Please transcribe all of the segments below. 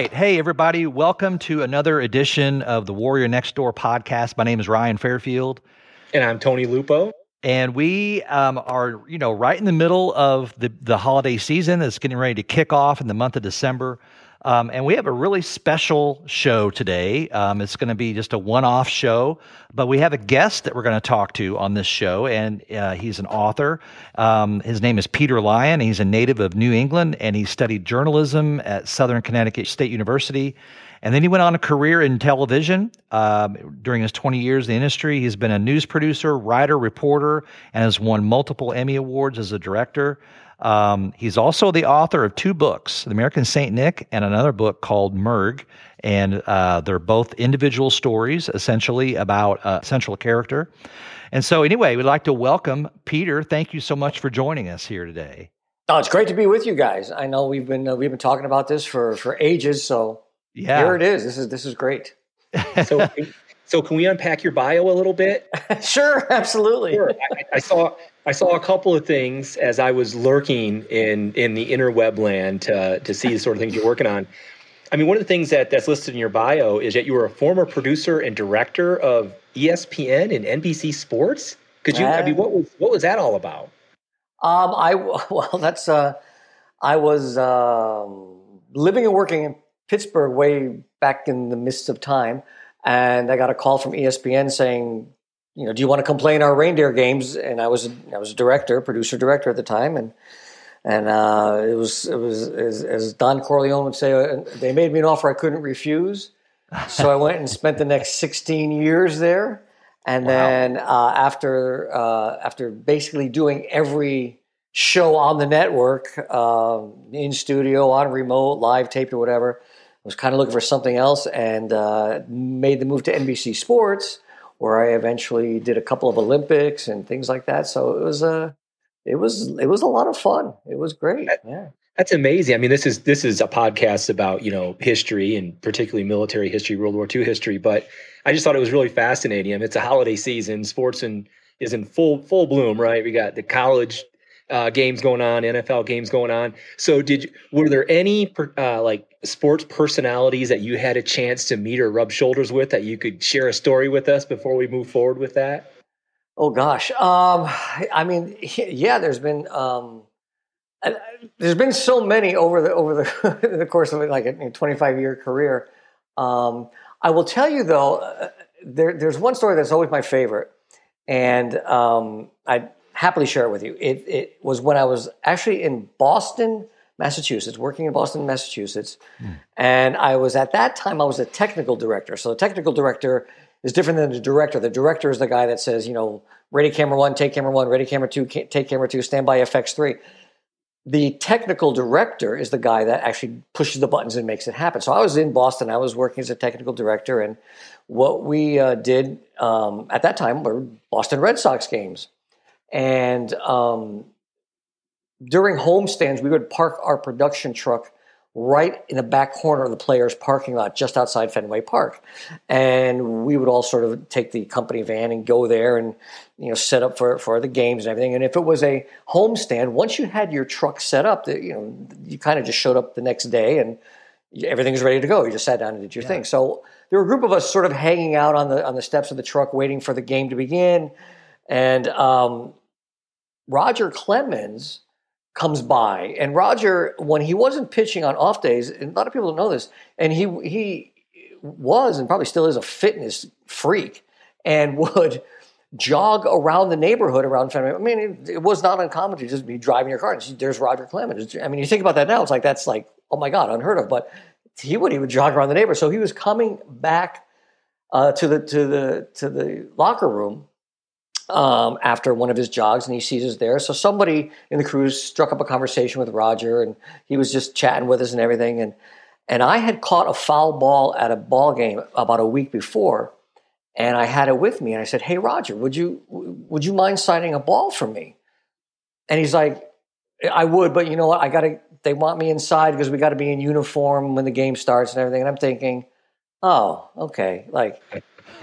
Right. Hey, everybody. Welcome to another edition of the Warrior Next Door podcast. My name is Ryan Fairfield. And I'm Tony Lupo. And we um, are, you know, right in the middle of the, the holiday season that's getting ready to kick off in the month of December. Um, and we have a really special show today. Um, it's going to be just a one off show, but we have a guest that we're going to talk to on this show, and uh, he's an author. Um, his name is Peter Lion. He's a native of New England, and he studied journalism at Southern Connecticut State University. And then he went on a career in television. Um, during his 20 years in the industry, he's been a news producer, writer, reporter, and has won multiple Emmy Awards as a director. Um, he's also the author of two books, The American Saint Nick and another book called Merg. And uh, they're both individual stories, essentially, about a central character. And so, anyway, we'd like to welcome Peter. Thank you so much for joining us here today. Oh, it's great to be with you guys. I know we've been uh, we've been talking about this for for ages, so yeah, here it is. This is this is great. so, so can we unpack your bio a little bit? sure, absolutely. Sure. I, I, saw I saw a couple of things as I was lurking in in the interweb land to to see the sort of things you're working on. I mean, one of the things that that's listed in your bio is that you were a former producer and director of ESPN and NBC Sports. Could you? Uh, I mean, what was what was that all about? Um, I well, that's uh, I was um, living and working in Pittsburgh way back in the midst of time and I got a call from ESPN saying, you know, do you want to come play in our reindeer games? And I was I was a director, producer director at the time, and and uh, it was it was as, as, Don Corleone would say, uh, they made me an offer I couldn't refuse. so I went and spent the next 16 years there, and wow. then uh, after uh, after basically doing every show on the network, um, in studio, on remote, live taped, or whatever I was kind of looking for something else and uh, made the move to NBC Sports, where I eventually did a couple of Olympics and things like that. So it was a, uh, it was it was a lot of fun. It was great. Yeah. That's amazing. I mean, this is this is a podcast about you know history and particularly military history, World War II history. But I just thought it was really fascinating. I mean, it's a holiday season. Sports and is in full full bloom, right? We got the college uh, games going on, NFL games going on. So, did were there any uh, like sports personalities that you had a chance to meet or rub shoulders with that you could share a story with us before we move forward with that? Oh gosh, um, I mean, yeah, there's been um, there's been so many over the over the, the course of like a 25 year career. Um, I will tell you though, uh, there, there's one story that's always my favorite, and um, I happily share it with you. It, it was when I was actually in Boston, Massachusetts, working in Boston, Massachusetts. Mm. And I was at that time, I was a technical director. So the technical director is different than the director. The director is the guy that says, you know, ready camera one, take camera one, ready camera two, take camera two, stand by FX three. The technical director is the guy that actually pushes the buttons and makes it happen. So I was in Boston. I was working as a technical director, and what we uh, did um, at that time were Boston Red Sox games. And um, during homestands, we would park our production truck right in the back corner of the players' parking lot, just outside Fenway Park. And we would all sort of take the company van and go there and you know set up for for the games and everything. And if it was a homestand, once you had your truck set up, you know you kind of just showed up the next day and everything was ready to go. You just sat down and did your yeah. thing. So there were a group of us sort of hanging out on the on the steps of the truck, waiting for the game to begin. And um, Roger Clemens comes by, and Roger, when he wasn't pitching on off days, and a lot of people don't know this, and he he was and probably still is a fitness freak, and would jog around the neighborhood around Fenway. I mean, it, it, was not uncommon to just be driving your car and see, there's Roger Clemens. I mean, you think about that now, it's like that's like oh my god, unheard of. But he would he would jog around the neighborhood. So he was coming back uh, to the to the to the locker room um, after one of his jogs and he sees us there. So somebody in the crew struck up a conversation with Roger and he was just chatting with us and everything. And, and I had caught a foul ball at a ball game about a week before and I had it with me. And I said, Hey, Roger, would you, would you mind signing a ball for me? And he's like, I would, but you know what? I got to, they want me inside because we got to be in uniform when the game starts and everything. And I'm thinking, oh, okay. Like,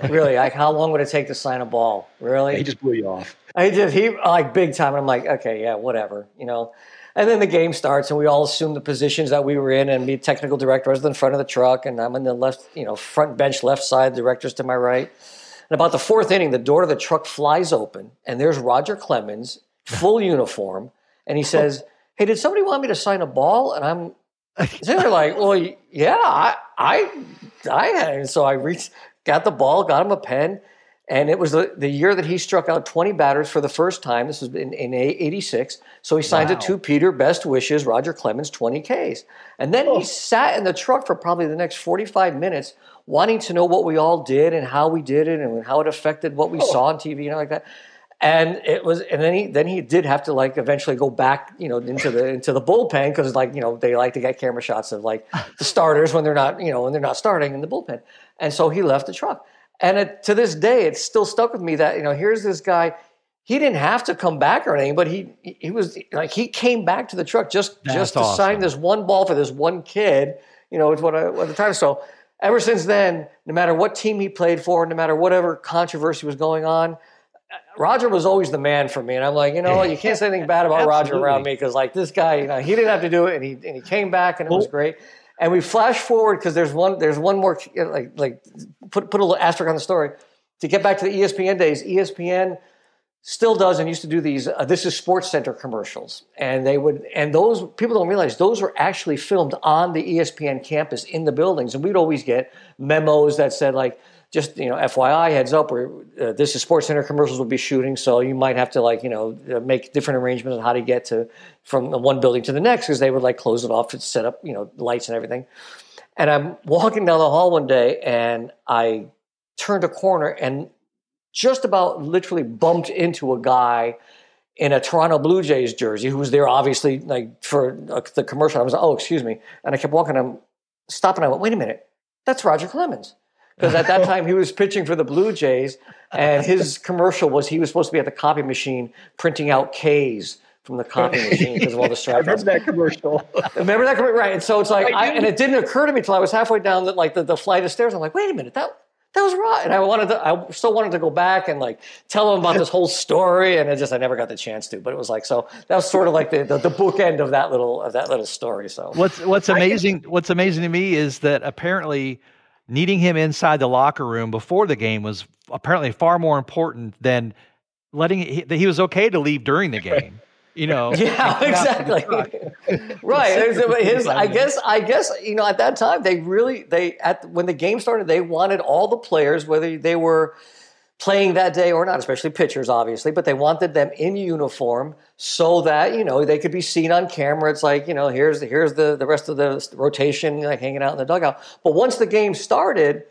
really? Like, how long would it take to sign a ball? Really? He just blew you off. I just he like big time, and I'm like, okay, yeah, whatever, you know. And then the game starts, and we all assume the positions that we were in. And me, technical director, was in front of the truck, and I'm in the left, you know, front bench, left side. Director's to my right. And about the fourth inning, the door to the truck flies open, and there's Roger Clemens, full uniform, and he says, "Hey, did somebody want me to sign a ball?" And I'm there like, "Well, yeah, I, I, I had." And so I reached, got the ball, got him a pen, and it was the, the year that he struck out 20 batters for the first time. This was in, in 86. So he signed wow. it to Peter, best wishes, Roger Clemens, 20 Ks. And then oh. he sat in the truck for probably the next 45 minutes wanting to know what we all did and how we did it and how it affected what we oh. saw on TV and all like that. And it was, and then he then he did have to like eventually go back, you know, into the into the bullpen because like you know they like to get camera shots of like the starters when they're not you know when they're not starting in the bullpen, and so he left the truck. And it, to this day, it's still stuck with me that you know here's this guy. He didn't have to come back or anything, but he he was like he came back to the truck just That's just to awesome. sign this one ball for this one kid. You know, it's what I, at the time. So ever since then, no matter what team he played for, no matter whatever controversy was going on, uh, Roger was always the man for me. And I'm like, you know, you can't say anything bad about Roger around me because like this guy, you know, he didn't have to do it, and he and he came back, and it was great. And we flash forward because there's one there's one more like like put put a little asterisk on the story to get back to the ESPN days. ESPN still does and used to do these uh, this is sports center commercials and they would and those people don't realize those were actually filmed on the espn campus in the buildings and we'd always get memos that said like just you know fyi heads up where uh, this is sports center commercials will be shooting so you might have to like you know uh, make different arrangements on how to get to from the one building to the next because they would like close it off to set up you know lights and everything and i'm walking down the hall one day and i turned a corner and just about literally bumped into a guy in a Toronto Blue Jays jersey who was there obviously like for the commercial. I was like, oh, excuse me. And I kept walking. I'm stopping. I went, wait a minute. That's Roger Clemens. Because at that time he was pitching for the Blue Jays, and his commercial was he was supposed to be at the copy machine printing out K's from the copy machine because of all the strikeouts. I remember that commercial. remember that commercial, right? And so it's like, I, and it didn't occur to me until I was halfway down the, like the, the flight of stairs. I'm like, wait a minute, that that was right. And I wanted to, I still wanted to go back and like tell him about this whole story. And it just, I never got the chance to, but it was like, so that was sort of like the, the, the bookend of that little, of that little story. So what's, what's amazing, what's amazing to me is that apparently needing him inside the locker room before the game was apparently far more important than letting that he was okay to leave during the game you know. Yeah, exactly. right. His, I guess. I guess you know. At that time, they really they at when the game started, they wanted all the players, whether they were playing that day or not, especially pitchers, obviously, but they wanted them in uniform so that you know they could be seen on camera. It's like you know, here's here's the the rest of the rotation like hanging out in the dugout. But once the game started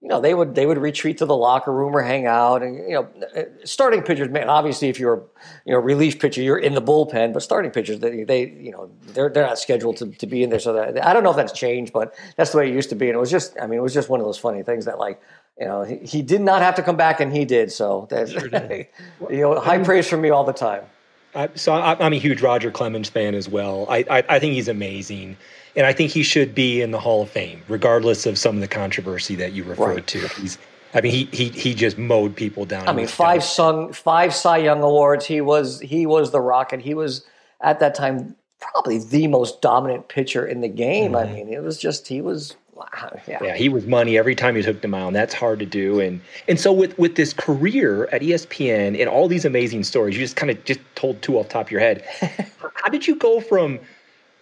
you know, they would they would retreat to the locker room or hang out, and you know, eh, starting pitchers, man. Obviously, if you're you know relief pitcher, you're in the bullpen, but starting pitchers, they, they you know they're they're not scheduled to, to be in there. So that I don't know if that's changed, but that's the way it used to be. And it was just, I mean, it was just one of those funny things that like you know he, he did not have to come back, and he did. So that's sure did. you know high praise from me all the time. I, so I'm a huge Roger Clemens fan as well. I, I, I think he's amazing and I think he should be in the Hall of Fame, regardless of some of the controversy that you referred right. to. He's, I mean, he he he just mowed people down. I mean, five Sung, five Cy Young awards. He was he was the Rocket. He was at that time probably the most dominant pitcher in the game. Mm-hmm. I mean, it was just he was. Yeah. yeah, he was money every time he took the mound. That's hard to do, and and so with with this career at ESPN and all these amazing stories, you just kind of just told two off top of your head. How did you go from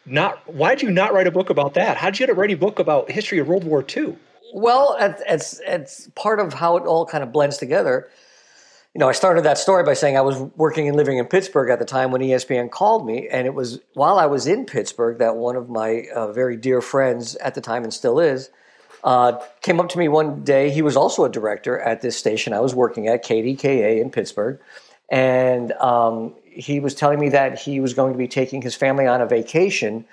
not why did you not write a book about that? How did you get to write a book about history of World War II? Well, it's it's part of how it all kind of blends together. You know, I started that story by saying I was working and living in Pittsburgh at the time when ESPN called me, and it was while I was in Pittsburgh that one of my uh, very dear friends at the time and still is uh, came up to me one day. He was also a director at this station I was working at, KDKA in Pittsburgh, and um, he was telling me that he was going to be taking his family on a vacation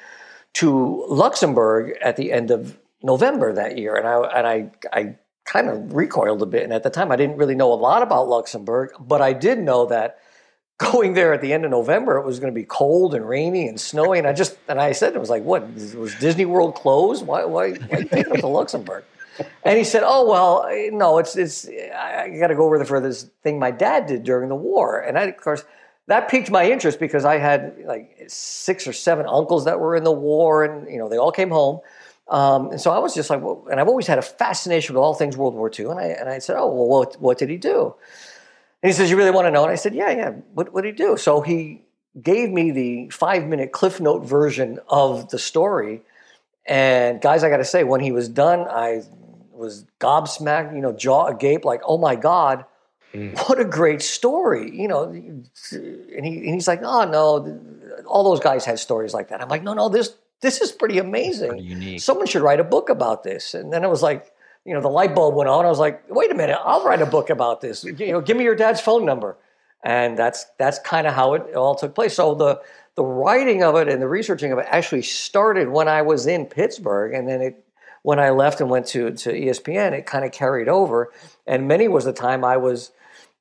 to Luxembourg at the end of November that year, and I and I I kind of recoiled a bit. And at the time, I didn't really know a lot about Luxembourg, but I did know that going there at the end of November, it was going to be cold and rainy and snowy. And I just and I said, it was like, what was Disney World closed? Why why why take them to Luxembourg? And he said, "Oh well, no, it's it's I got to go over there for this thing my dad did during the war." And I, of course, that piqued my interest because I had like six or seven uncles that were in the war, and you know they all came home. Um, and so I was just like, well, and I've always had a fascination with all things World War II. And I and I said, oh well, what what did he do? And he says, you really want to know? And I said, yeah, yeah. What what did he do? So he gave me the five minute cliff note version of the story. And guys, I got to say, when he was done, I was gobsmacked, you know, jaw agape, like, oh my god Mm. What a great story, you know. And, he, and he's like, oh no, all those guys had stories like that. I'm like, no, no, this this is pretty amazing. Pretty unique. Someone should write a book about this. And then it was like, you know, the light bulb went on. I was like, wait a minute, I'll write a book about this. You know, give me your dad's phone number. And that's that's kind of how it all took place. So the the writing of it and the researching of it actually started when I was in Pittsburgh, and then it when I left and went to to ESPN, it kind of carried over. And many was the time I was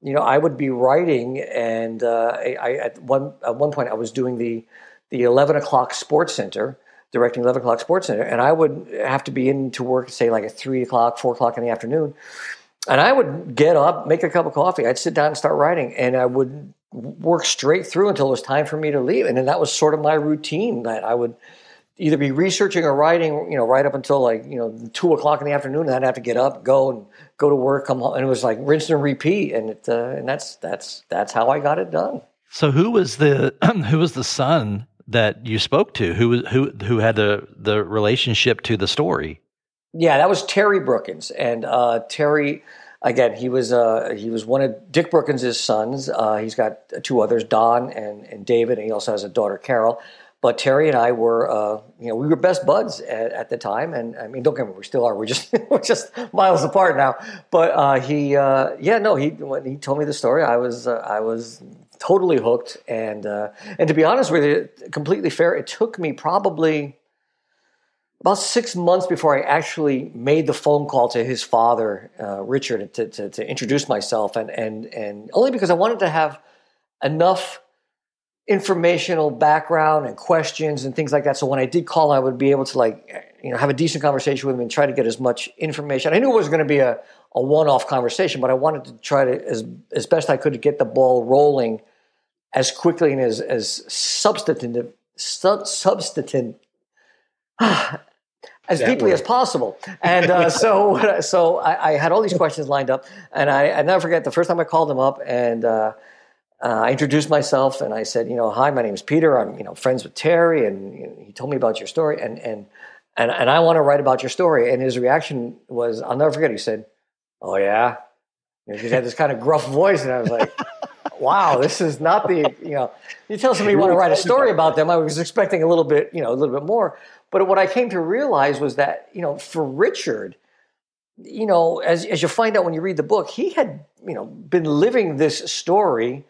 you know, I would be writing, and uh, I, at one at one point I was doing the the eleven o'clock Sports Center, directing eleven o'clock Sports Center, and I would have to be in to work, say like at three o'clock, four o'clock in the afternoon, and I would get up, make a cup of coffee, I'd sit down and start writing, and I would work straight through until it was time for me to leave, and then that was sort of my routine that I would either be researching or writing, you know, right up until like, you know, two o'clock in the afternoon. And I'd have to get up, go and go to work, come home. And it was like rinse and repeat. And it, uh, and that's, that's, that's how I got it done. So who was the, who was the son that you spoke to? Who, who, who had the, the relationship to the story? Yeah, that was Terry Brookins. And, uh, Terry, again, he was, uh, he was one of Dick Brookins' sons. Uh, he's got two others, Don and, and David. And he also has a daughter, Carol. But Terry and I were, uh, you know, we were best buds at, at, the time, and I mean, don't get me, we still are. We're just we're just miles apart now. But uh, he, uh, yeah, no, he when he told me the story, I was uh, I was totally hooked, and uh, and to be honest with you, completely fair, it took me probably about six months before I actually made the phone call to his father, uh, Richard, to, to, to introduce myself, and and and only because I wanted to have enough informational background and questions and things like that. So when I did call, I would be able to like, you know, have a decent conversation with him and try to get as much information. I knew it was going to be a, a one-off conversation, but I wanted to try to, as, as best I could, to get the ball rolling as quickly and as, as substantive, sub, substantive, as that deeply word. as possible. And uh, so, so I, I, had all these questions lined up, and I, I never forget the first time I called him up, and uh, uh, I introduced myself and I said, you know, hi, my name is Peter. I'm, you know, friends with Terry, and you know, he told me about your story, and and and and I want to write about your story. And his reaction was, I'll never forget. He said, "Oh yeah," you he had this kind of gruff voice, and I was like. wow, this is not the you know. You tell somebody you want to write a story about them. I was expecting a little bit, you know, a little bit more. But what I came to realize was that you know, for Richard, you know, as as you find out when you read the book, he had you know been living this story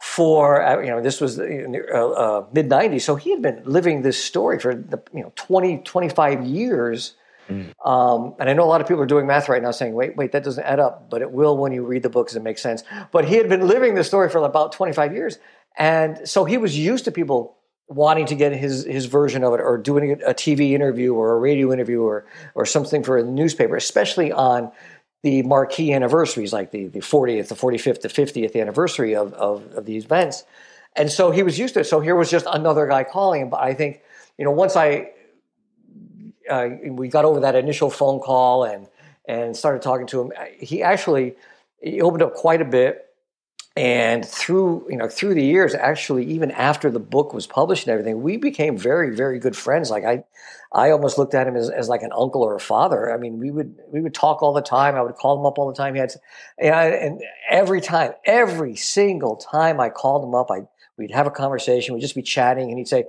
for uh, you know this was the uh, uh, mid 90s so he had been living this story for the you know 20 25 years mm. um, and i know a lot of people are doing math right now saying wait wait that doesn't add up but it will when you read the books it makes sense but he had been living this story for about 25 years and so he was used to people wanting to get his his version of it or doing a tv interview or a radio interview or or something for a newspaper especially on the marquee anniversaries, like the, the 40th, the 45th, the 50th anniversary of, of, of these events. And so he was used to it. So here was just another guy calling him. But I think, you know, once I, uh, we got over that initial phone call and, and started talking to him, he actually, he opened up quite a bit and through you know through the years actually even after the book was published and everything we became very very good friends. Like i i almost looked at him as, as like an uncle or a father. I mean we would we would talk all the time. I would call him up all the time. He had and, I, and every time every single time i called him up i we'd have a conversation. We'd just be chatting and he'd say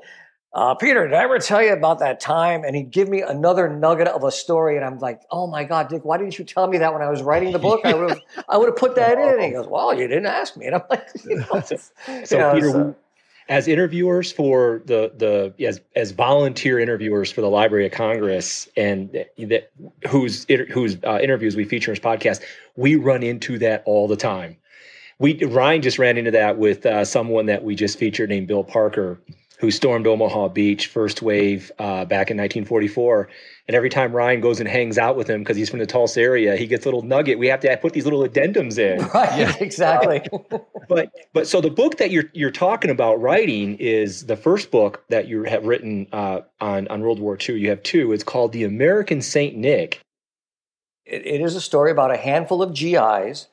uh, Peter, did I ever tell you about that time? And he'd give me another nugget of a story, and I'm like, "Oh my God, Dick, why didn't you tell me that when I was writing the book? I would have, I would have put that in." And he goes, "Well, you didn't ask me." And I'm like, you know, "So, you know, Peter, so. as interviewers for the the as as volunteer interviewers for the Library of Congress, and that whose whose uh, interviews we feature in this podcast, we run into that all the time. We Ryan just ran into that with uh, someone that we just featured named Bill Parker who stormed Omaha Beach, first wave uh, back in 1944. And every time Ryan goes and hangs out with him because he's from the Tulsa area, he gets a little nugget. We have to put these little addendums in. Right, yeah. exactly. But but so the book that you're you're talking about writing is the first book that you have written uh, on on World War II. You have two. It's called The American Saint Nick. it, it is a story about a handful of GIs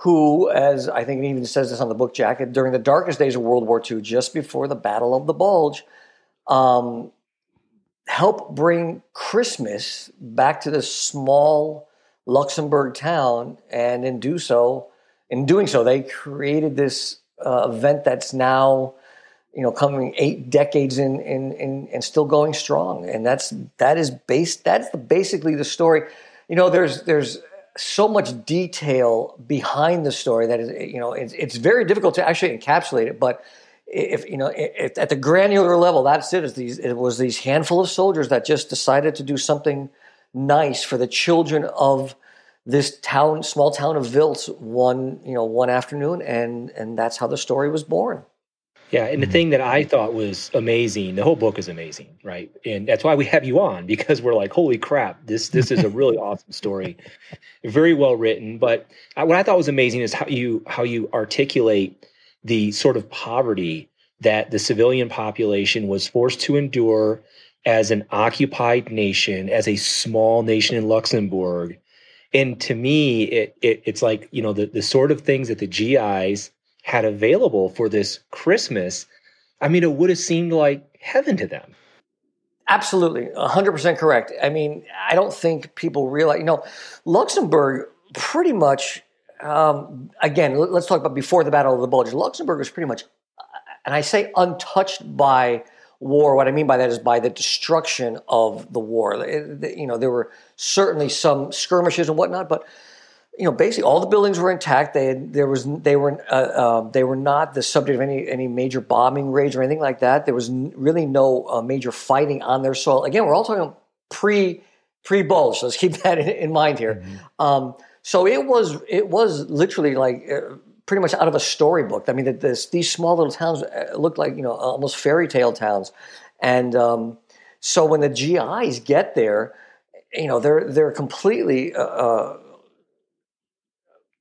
who, as I think it even says this on the book jacket, during the darkest days of World War II, just before the Battle of the Bulge, um, help bring Christmas back to this small Luxembourg town, and in do so, in doing so, they created this uh, event that's now, you know, coming eight decades in, in, in, and still going strong. And that's that is based. That's the, basically the story. You know, there's there's so much detail behind the story that is, you know, it's, it's very difficult to actually encapsulate it. But if you know, if, at the granular level, that's it. Is these it was these handful of soldiers that just decided to do something nice for the children of this town, small town of Wiltz, one you know one afternoon, and and that's how the story was born. Yeah, and the mm-hmm. thing that I thought was amazing, the whole book is amazing, right? And that's why we have you on because we're like, holy crap, this this is a really awesome story, very well written. But what I thought was amazing is how you how you articulate the sort of poverty that the civilian population was forced to endure as an occupied nation, as a small nation in Luxembourg. And to me, it, it it's like you know the the sort of things that the GIs had available for this Christmas, I mean, it would have seemed like heaven to them. Absolutely, 100% correct. I mean, I don't think people realize, you know, Luxembourg pretty much, um, again, let's talk about before the Battle of the Bulge. Luxembourg was pretty much, and I say untouched by war. What I mean by that is by the destruction of the war. You know, there were certainly some skirmishes and whatnot, but you know, basically all the buildings were intact. They had, there was they were uh, uh, they were not the subject of any any major bombing raids or anything like that. There was n- really no uh, major fighting on their soil. Again, we're all talking pre pre bulge. So let's keep that in, in mind here. Mm-hmm. Um, so it was it was literally like uh, pretty much out of a storybook. I mean, that this, these small little towns uh, looked like you know almost fairy tale towns, and um, so when the GIs get there, you know they're they're completely uh,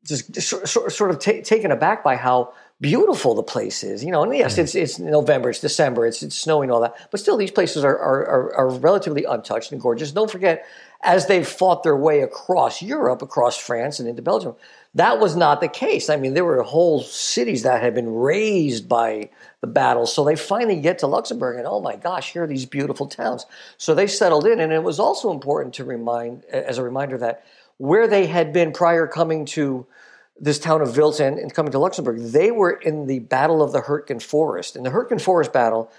just, just sort of t- taken aback by how beautiful the place is. You know, and yes, mm. it's it's November, it's December, it's it's snowing, all that, but still, these places are are, are, are relatively untouched and gorgeous. Don't forget, as they fought their way across Europe, across France, and into Belgium, that was not the case. I mean, there were whole cities that had been razed by the battles. So they finally get to Luxembourg, and oh my gosh, here are these beautiful towns. So they settled in, and it was also important to remind, as a reminder, that where they had been prior coming to this town of Wiltz and, and, coming to Luxembourg, they were in the Battle of the Hurtgen Forest. And the Hurtgen Forest battle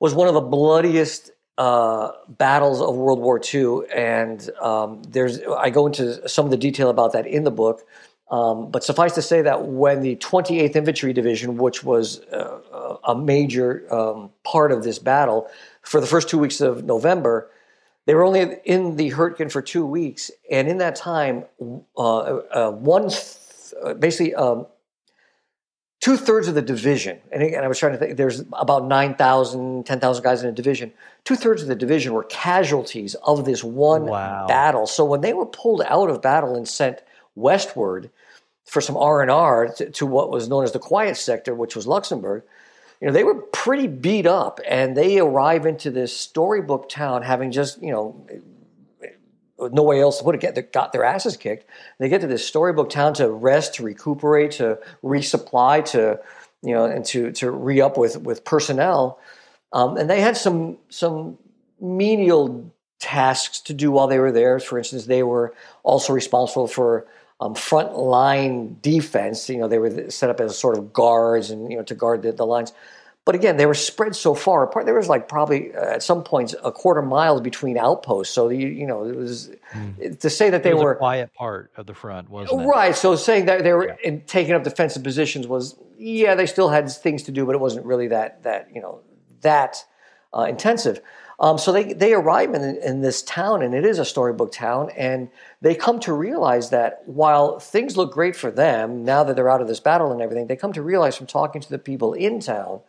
was one of the bloodiest uh, battles of World War II. And um, there's, I go into some of the detail about that in the book. Um, but suffice to say that when the 28th Infantry Division, which was uh, a major um, part of this battle, for the first two weeks of November, they were only in the Hurtgen for two weeks, and in that time, uh, uh, one th- basically um, two thirds of the division, and again, I was trying to think. There's about 9,000, 10,000 guys in a division. Two thirds of the division were casualties of this one wow. battle. So when they were pulled out of battle and sent westward for some R and R to what was known as the Quiet Sector, which was Luxembourg you know, they were pretty beat up, and they arrive into this storybook town having just, you know, no way else to put it, get, got their asses kicked. They get to this storybook town to rest, to recuperate, to resupply, to, you know, and to, to re up with, with personnel. Um, and they had some, some menial tasks to do while they were there. For instance, they were also responsible for um, front line defense. You know, they were set up as sort of guards and you know to guard the, the lines. But again, they were spread so far apart. There was like probably uh, at some points a quarter mile between outposts. So you, you know, it was mm. to say that they were a quiet part of the front, wasn't it? Right. So saying that they were yeah. in, taking up defensive positions was, yeah, they still had things to do, but it wasn't really that that you know that uh, intensive. Um, so they they arrive in, in this town, and it is a storybook town, and they come to realize that while things look great for them now that they're out of this battle and everything, they come to realize from talking to the people in town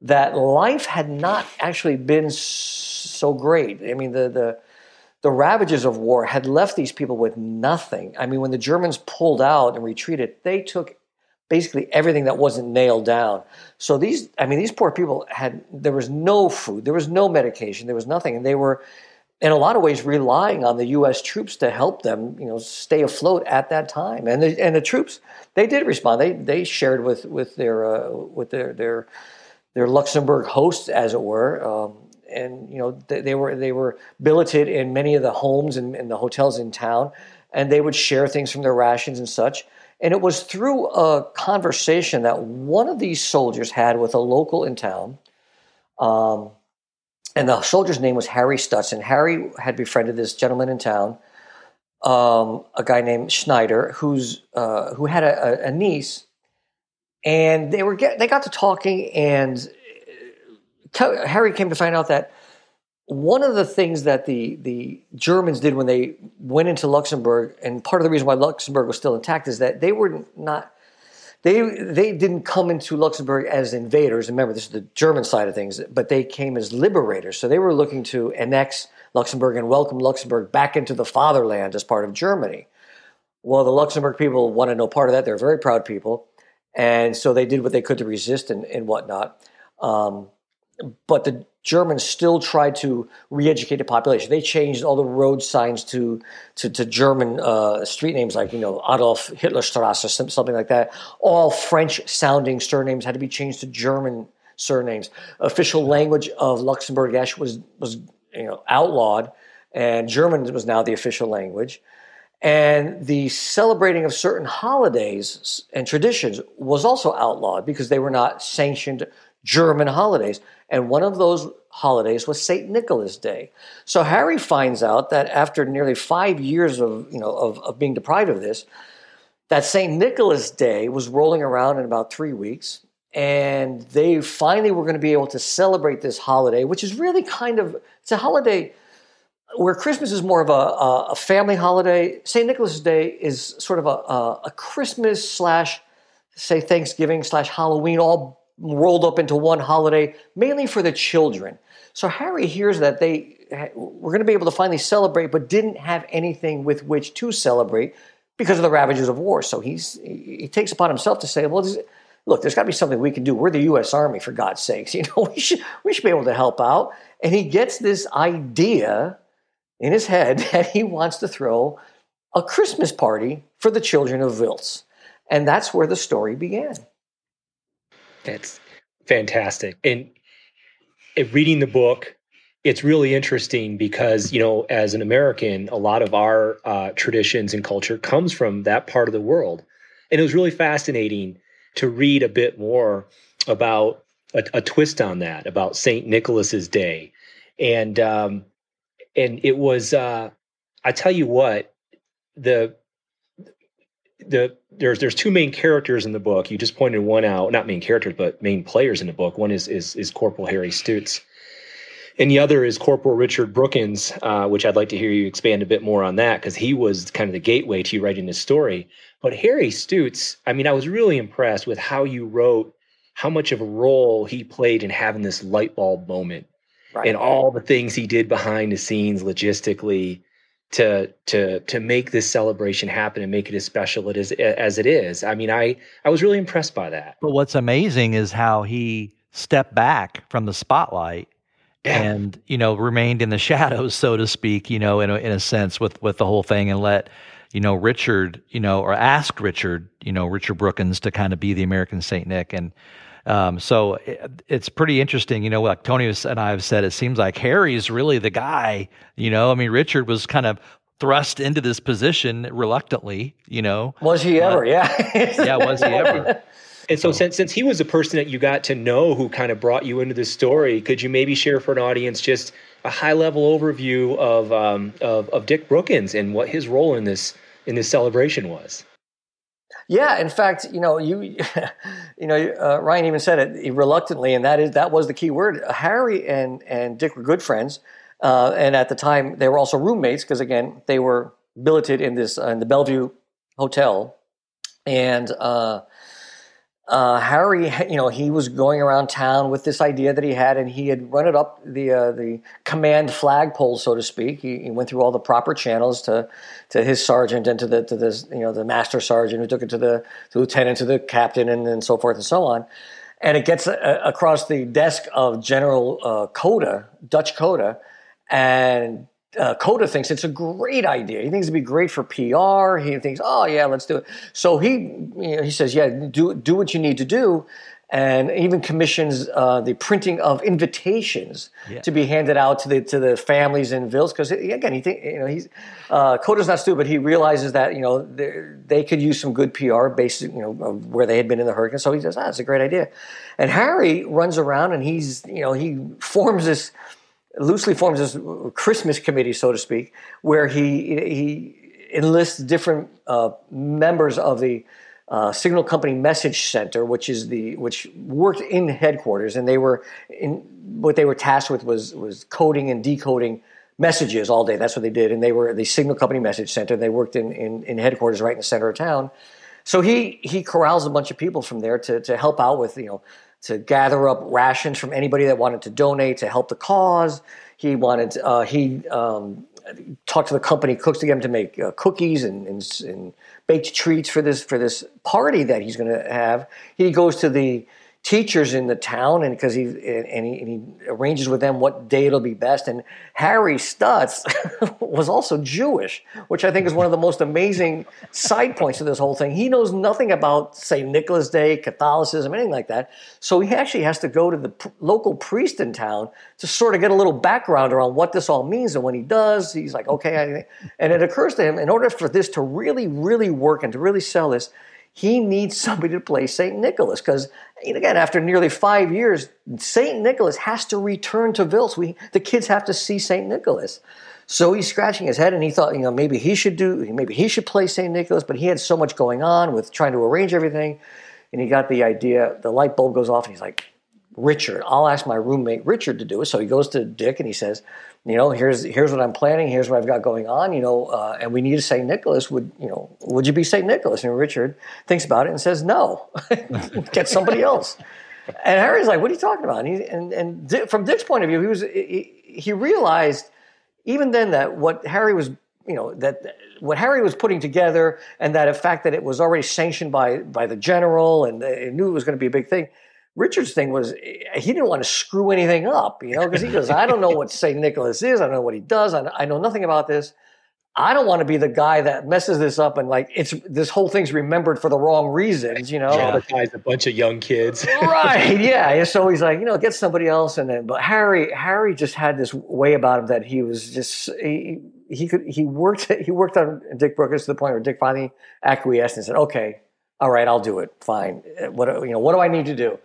that life had not actually been so great. I mean, the the the ravages of war had left these people with nothing. I mean, when the Germans pulled out and retreated, they took basically everything that wasn't nailed down. So these, I mean, these poor people had, there was no food, there was no medication, there was nothing. And they were, in a lot of ways, relying on the U.S. troops to help them, you know, stay afloat at that time. And the, and the troops, they did respond. They, they shared with, with their, uh, with their, their, their Luxembourg hosts, as it were. Um, and you know they, they, were they were billeted in many of the homes and, and the hotels in town, and they would share things from their rations and such. And it was through a conversation that one of these soldiers had with a local in town. Um, and the soldier's name was Harry Stutson. Harry had befriended this gentleman in town, um, a guy named Schneider, who's uh, who had a, a, niece, and they were get, they got to talking, and uh, Harry came to find out that one of the things that the the Germans did when they went into Luxembourg, and part of the reason why Luxembourg was still intact is that they were not they they didn't come into Luxembourg as invaders. Remember, this is the German side of things, but they came as liberators. So they were looking to annex Luxembourg and welcome Luxembourg back into the fatherland as part of Germany. Well, the Luxembourg people wanted no part of that. They're very proud people, and so they did what they could to resist and, and whatnot. Um, but the Germans still tried to re-educate the population. They changed all the road signs to to, to German uh, street names like you know Adolf Hitlerstrasse, or something like that. All French-sounding surnames had to be changed to German surnames. Official language of Luxembourgish was was you know outlawed, and German was now the official language. And the celebrating of certain holidays and traditions was also outlawed because they were not sanctioned German holidays. And one of those holidays was St. Nicholas Day. So Harry finds out that after nearly five years of, you know, of, of being deprived of this, that St. Nicholas Day was rolling around in about three weeks. And they finally were going to be able to celebrate this holiday, which is really kind of, it's a holiday where Christmas is more of a, a family holiday. St. Nicholas Day is sort of a, a, a Christmas slash, say, Thanksgiving slash Halloween all rolled up into one holiday, mainly for the children. So Harry hears that they were going to be able to finally celebrate, but didn't have anything with which to celebrate because of the ravages of war. So he's he takes upon himself to say, "Well, look, there's got to be something we can do. We're the U.S. Army, for God's sakes. You know, we should we should be able to help out." And he gets this idea in his head that he wants to throw a Christmas party for the children of Wiltz, and that's where the story began. That's fantastic. And reading the book, it's really interesting because you know, as an American, a lot of our uh, traditions and culture comes from that part of the world, and it was really fascinating to read a bit more about a, a twist on that, about Saint Nicholas's Day, and um, and it was. Uh, I tell you what, the the there's there's two main characters in the book. You just pointed one out, not main characters, but main players in the book. One is is, is Corporal Harry Stutz, and the other is Corporal Richard Brookins, uh, which I'd like to hear you expand a bit more on that because he was kind of the gateway to you writing this story. But Harry Stutz, I mean, I was really impressed with how you wrote how much of a role he played in having this light bulb moment right. and all the things he did behind the scenes logistically to to to make this celebration happen and make it as special it is as it is. I mean, I I was really impressed by that. But what's amazing is how he stepped back from the spotlight yeah. and you know remained in the shadows, so to speak. You know, in a, in a sense, with with the whole thing, and let you know Richard, you know, or asked Richard, you know, Richard Brookins to kind of be the American Saint Nick and. Um, so it, it's pretty interesting, you know. Like Tony and I have said, it seems like Harry's really the guy. You know, I mean, Richard was kind of thrust into this position reluctantly. You know, was he ever? Uh, yeah, yeah, was he ever? And so, since since he was a person that you got to know who kind of brought you into this story, could you maybe share for an audience just a high level overview of um, of, of Dick Brookins and what his role in this in this celebration was? Yeah, in fact, you know, you, you know, uh, Ryan even said it reluctantly, and that is that was the key word. Harry and and Dick were good friends, uh, and at the time they were also roommates because again they were billeted in this uh, in the Bellevue Hotel, and uh, uh, Harry, you know, he was going around town with this idea that he had, and he had run it up the uh, the command flagpole, so to speak. He, he, went through all the proper channels to to his sergeant and to the to this you know the master sergeant who took it to the, the lieutenant to the captain and, so forth and so on. And it gets uh, across the desk of General uh, Cota, Dutch Cota, and uh, Cota thinks it's a great idea. He thinks it'd be great for PR. He thinks, oh yeah, let's do it. So he you know, he says, yeah, do do what you need to do, and even commissions uh, the printing of invitations yeah. to be handed out to the to the families in Wiltz. Because again, he think you know he's uh, Cota's not stupid. He realizes that you know they could use some good PR based you know where they had been in the Hurtgen. So he says, ah, that's a great idea. And Harry runs around and he's you know he forms this loosely forms this Christmas committee, so to speak, where he he enlists different uh, members of the uh, Signal Company Message Center, which is the which worked in headquarters, and they were in what they were tasked with was was coding and decoding messages all day. That's what they did, and they were the Signal Company Message Center. They worked in in, in headquarters right in the center of town. So he he corrals a bunch of people from there to to help out with you know to gather up rations from anybody that wanted to donate to help the cause. He wanted uh, he um, talked to the company cooks to get him to make uh, cookies and, and, and baked treats for this for this party that he's going to have. He goes to the teachers in the town, and because he and, he and, he arranges with them what day it'll be best. And Harry Stutz was also Jewish, which I think is one of the most amazing side points of this whole thing. He knows nothing about St. Nicholas Day, Catholicism, anything like that. So he actually has to go to the local priest in town to sort of get a little background around what this all means. And when he does, he's like, okay. And it occurs to him, in order for this to really, really work and to really sell this he needs somebody to play St. Nicholas because, again, after nearly five years, St. Nicholas has to return to Wiltz. We, the kids have to see St. Nicholas. So he's scratching his head and he thought, you know, maybe he should do, maybe he should play St. Nicholas, but he had so much going on with trying to arrange everything. And he got the idea, the light bulb goes off and he's like, Richard, I'll ask my roommate Richard to do it. So he goes to Dick and he says, you know, here's here's what I'm planning. Here's what I've got going on. You know, uh, and we need a Saint Nicholas. Would you know? Would you be Saint Nicholas? And Richard thinks about it and says, no, get somebody else. And Harry's like, what are you talking about? And he, and, and from Dick's point of view, he was he, he realized even then that what Harry was you know that what Harry was putting together, and that the fact that it was already sanctioned by by the general, and they knew it was going to be a big thing. Richard's thing was eh, he didn't want to screw anything up, you know, because he goes, I don't know what St. Nicholas is. I don't know what he does. I, I know nothing about this. I don't want to be the guy that messes this up and like it's this whole thing's remembered for the wrong reasons, you know. Traumatize a bunch of young kids, right? Yeah. And so he's like, you know, get somebody else, and then but Harry, Harry just had this way about him that he was just he, he could he worked he worked on Dick Brookes to the point where Dick finally acquiesced and said, okay, all right, I'll do it, fine. What you know, what do I need to do?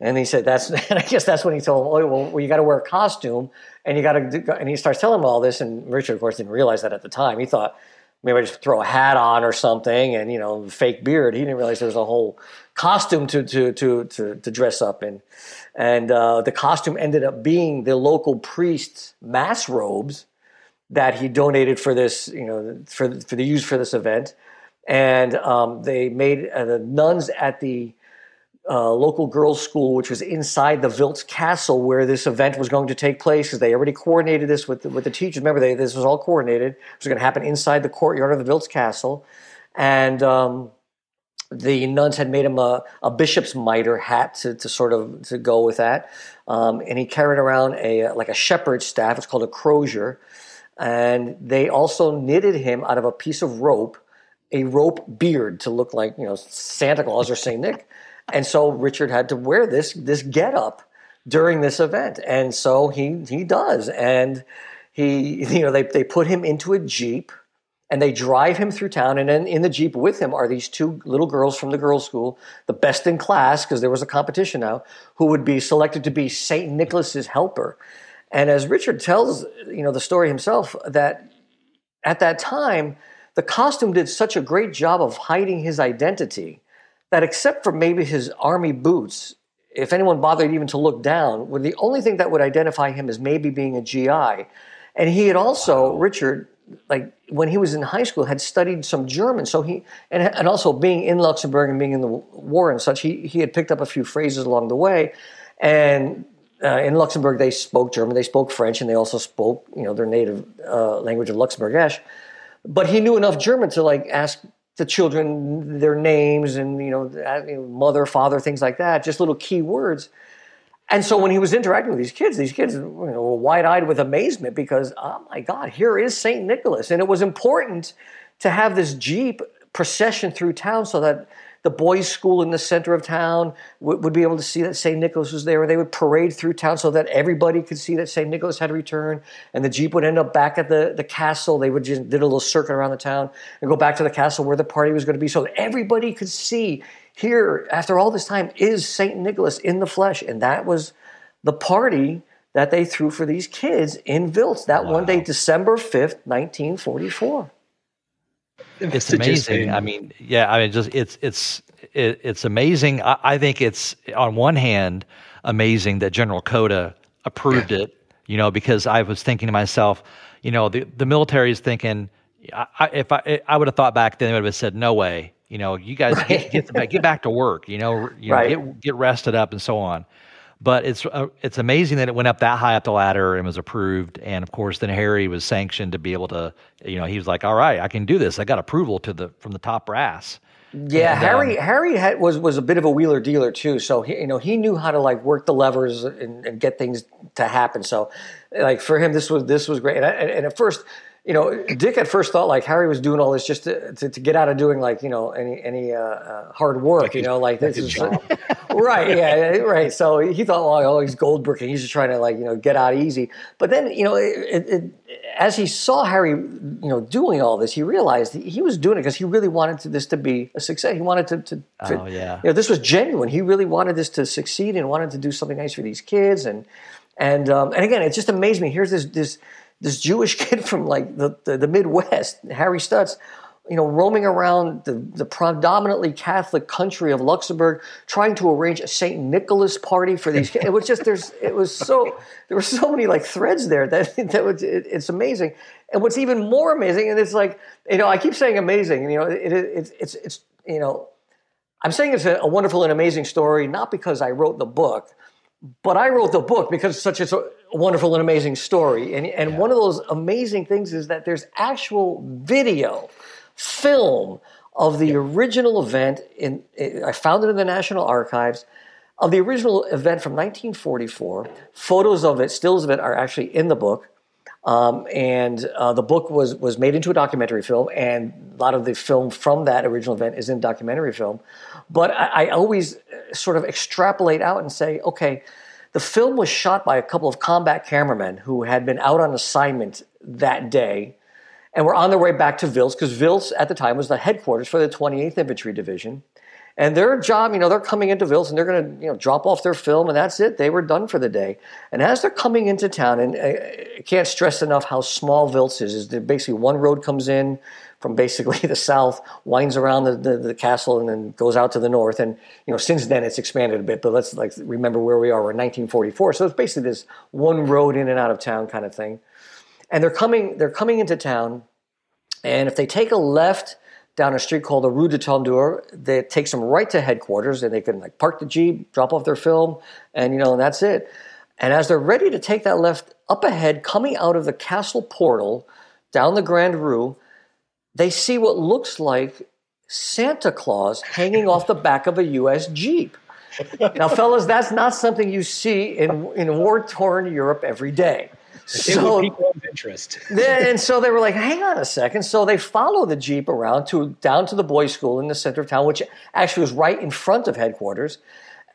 And he said, "That's." And I guess that's when he told him, "Oh, well, you got to wear a costume, and you got to." And he starts telling him all this, and Richard, of course, didn't realize that at the time. He thought maybe I just throw a hat on or something, and you know, fake beard. He didn't realize there was a whole costume to to to to, to dress up in, and uh, the costume ended up being the local priest's mass robes that he donated for this, you know, for for the use for this event, and um, they made uh, the nuns at the uh, local girls' school, which was inside the Wiltz Castle where this event was going to take place, because they already coordinated this with the, with the teachers. Remember, they, this was all coordinated. It was going to happen inside the courtyard of the Wiltz Castle, and um, the nuns had made him a, a bishop's mitre hat to, to, sort of to go with that. Um, and he carried around a like a shepherd's staff. It's called a crozier, and they also knitted him out of a piece of rope, a rope beard to look like you know Santa Claus or Saint Nick. And so Richard had to wear this this getup during this event, and so he he does, and he you know they they put him into a jeep and they drive him through town. And then in the jeep with him are these two little girls from the girls school the best in class because there was a competition now who would be selected to be saint nicholas's helper. And as richard tells you know the story himself that at that time the costume did such a great job of hiding his identity that except for maybe his army boots, if anyone bothered even to look down, were the only thing that would identify him as maybe being a GI. And he had also. Richard, like when he was in high school had studied some German. So he and and also being in Luxembourg and being in the war and such, he he had picked up a few phrases along the way, and. Uh, in Luxembourg, they spoke German, they spoke French, and they also spoke, you know, their native uh, language of Luxembourgish. But he knew enough German to like ask the children their names and uh, you know, mother, father, things like that, just little key words. And so when he was interacting with these kids, these kids you know, were wide eyed with amazement because, oh my God, here is St. Nicholas. And it was important to have this Jeep procession through town so that the boys' school in the center of town would, would, be able to see that St. Nicholas was there. They would parade through town so that everybody could see that St. Nicholas had returned. And the Jeep would end up back at the, the castle. They would just did a little circuit around the town and go back to the castle where the party was going to be so that everybody could see here, after all this time, is St. Nicholas in the flesh. And that was the party that they threw for these kids in Wiltz that wow. one day, December 5th, 1944 it's amazing. I mean, yeah, I mean, just it's it's it, it's amazing. I, I, think it's on one hand amazing that General Cota approved yeah. it. You know, because I was thinking to myself, you know, the the military is thinking. I, if I I would have thought back then, they would have said, "No way." You know, you guys right. get get, get back to work. You know, you know right. get get rested up and so on. But it's uh, it's amazing that it went up that high up the ladder and was approved. And of course, then Harry was sanctioned to be able to, you know, he was like, "All right, I can do this. I got approval to the from the top brass." Yeah, and, Harry um, Harry had, was was a bit of a wheeler dealer too. So he, you know he knew how to like work the levers and, and get things to happen. So like for him, this was this was great. And, I, and at first, you know, Dick at first thought like Harry was doing all this just to, to, to get out of doing like you know any any uh, uh, hard work. Like you know, like this is right, yeah, right. So he thought, well, oh, he's gold bricking. He's just trying to like you know get out easy. But then you know, it, it, as he saw Harry, you know, doing all this, he realized he was doing it because he really wanted to, this to be a success. He wanted to, to, to oh yeah, you know, this was genuine. He really wanted this to succeed and wanted to do something nice for these kids and. And um, and again, it just amazed me. Here's this this this Jewish kid from like the, the, the Midwest, Harry Stutz, you know, roaming around the, the predominantly Catholic country of Luxembourg, trying to arrange a St. Nicholas party for these kids. It was just, there's, it was so, there were so many like threads there that, that was, it, it's amazing. And what's even more amazing, and it's like, you know, I keep saying amazing, you know, it, it, it's, it's, it's, you know, I'm saying it's a, a wonderful and amazing story, not because I wrote the book, but I wrote the book because it's such a wonderful and amazing story. And, and yeah. one of those amazing things is that there's actual video, film of the yeah. original event. In I found it in the National Archives of the original event from 1944. Photos of it, stills of it, are actually in the book. Um, and uh, the book was was made into a documentary film, and a lot of the film from that original event is in documentary film. But I, I always uh, sort of extrapolate out and say, okay, the film was shot by a couple of combat cameramen who had been out on assignment that day and were on their way back to Wiltz because Wiltz at the time was the headquarters for the 28th Infantry Division. And their job, you know, they're coming into Wiltz and they're going to, you know, drop off their film and that's it. They were done for the day. And as they're coming into town, and I can't stress enough how small Wiltz is, is basically one road comes in from basically the south, winds around the, the, the, castle, and then goes out to the north. And you know, since then it's expanded a bit. But let's like remember where we are. We're in 1944, so it's basically this one road in and out of town kind of thing. And they're coming, they're coming into town, and if they take a left down a street called the Rue de Tourneur, that takes them right to headquarters, and they can like park the jeep, drop off their film, and you know, and that's it. And as they're ready to take that left up ahead, coming out of the castle portal down the Grand Rue, they see what looks like Santa Claus hanging off the back of a U.S. Jeep. Now, fellas, that's not something you see in, in war torn Europe every day. So, people of interest. and so they were like, hang on a second. So they follow the Jeep around to down to the boys' school in the center of town, which actually was right in front of headquarters.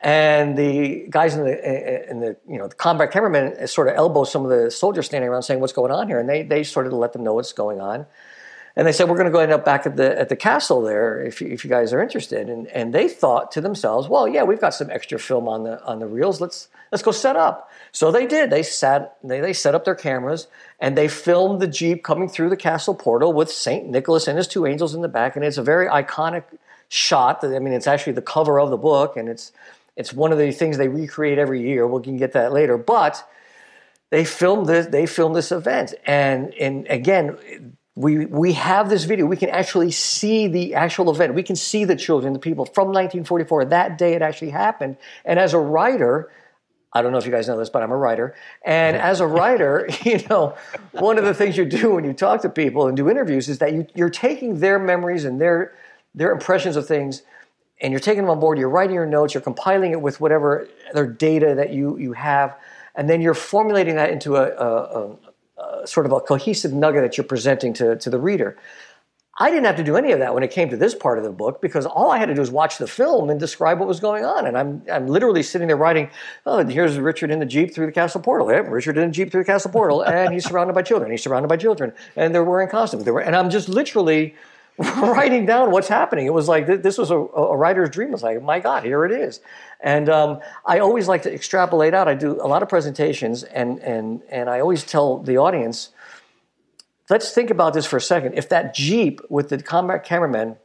And the guys in the in the you know the combat cameramen sort of elbow some of the soldiers standing around saying, "What's going on here?" And they they sort of let them know what's going on. And they said, we're going to go end up back at the, at the castle there if you, if you guys are interested. And, and they thought to themselves, well, yeah, we've got some extra film on the, on the reels. Let's, let's go set up. So they did. They sat, they, they set up their cameras and they filmed the Jeep coming through the castle portal with St. Nicholas and his two angels in the back. And it's a very iconic shot. I mean, it's actually the cover of the book and it's, it's one of the things they recreate every year. We can get that later. But they filmed this, they filmed this event. And, and again, we we have this video. We can actually see the actual event. We can see the children, the people from 1944. That day it actually happened. And as a writer, I don't know if you guys know this, but I'm a writer. And as a writer, you know, one of the things you do when you talk to people and do interviews is that you, you're taking their memories and their their impressions of things, and you're taking them on board. You're writing your notes. You're compiling it with whatever other data that you you have, and then you're formulating that into a, a, a uh, sort of a cohesive nugget that you're presenting to, to the reader. I didn't have to do any of that when it came to this part of the book because all I had to do was watch the film and describe what was going on. And I'm, I'm literally sitting there writing, oh, here's Richard in the Jeep through the castle portal. Yeah, Richard in the Jeep through the castle portal. And he's surrounded by children. He's surrounded by children. And they're wearing costumes. They were, and I'm just literally writing down what's happening. It was like this was a, a writer's dream. It was like, my God, here it is. And um, I always like to extrapolate out. I do a lot of presentations, and and and I always tell the audience, let's think about this for a second. If that jeep with the combat cameraman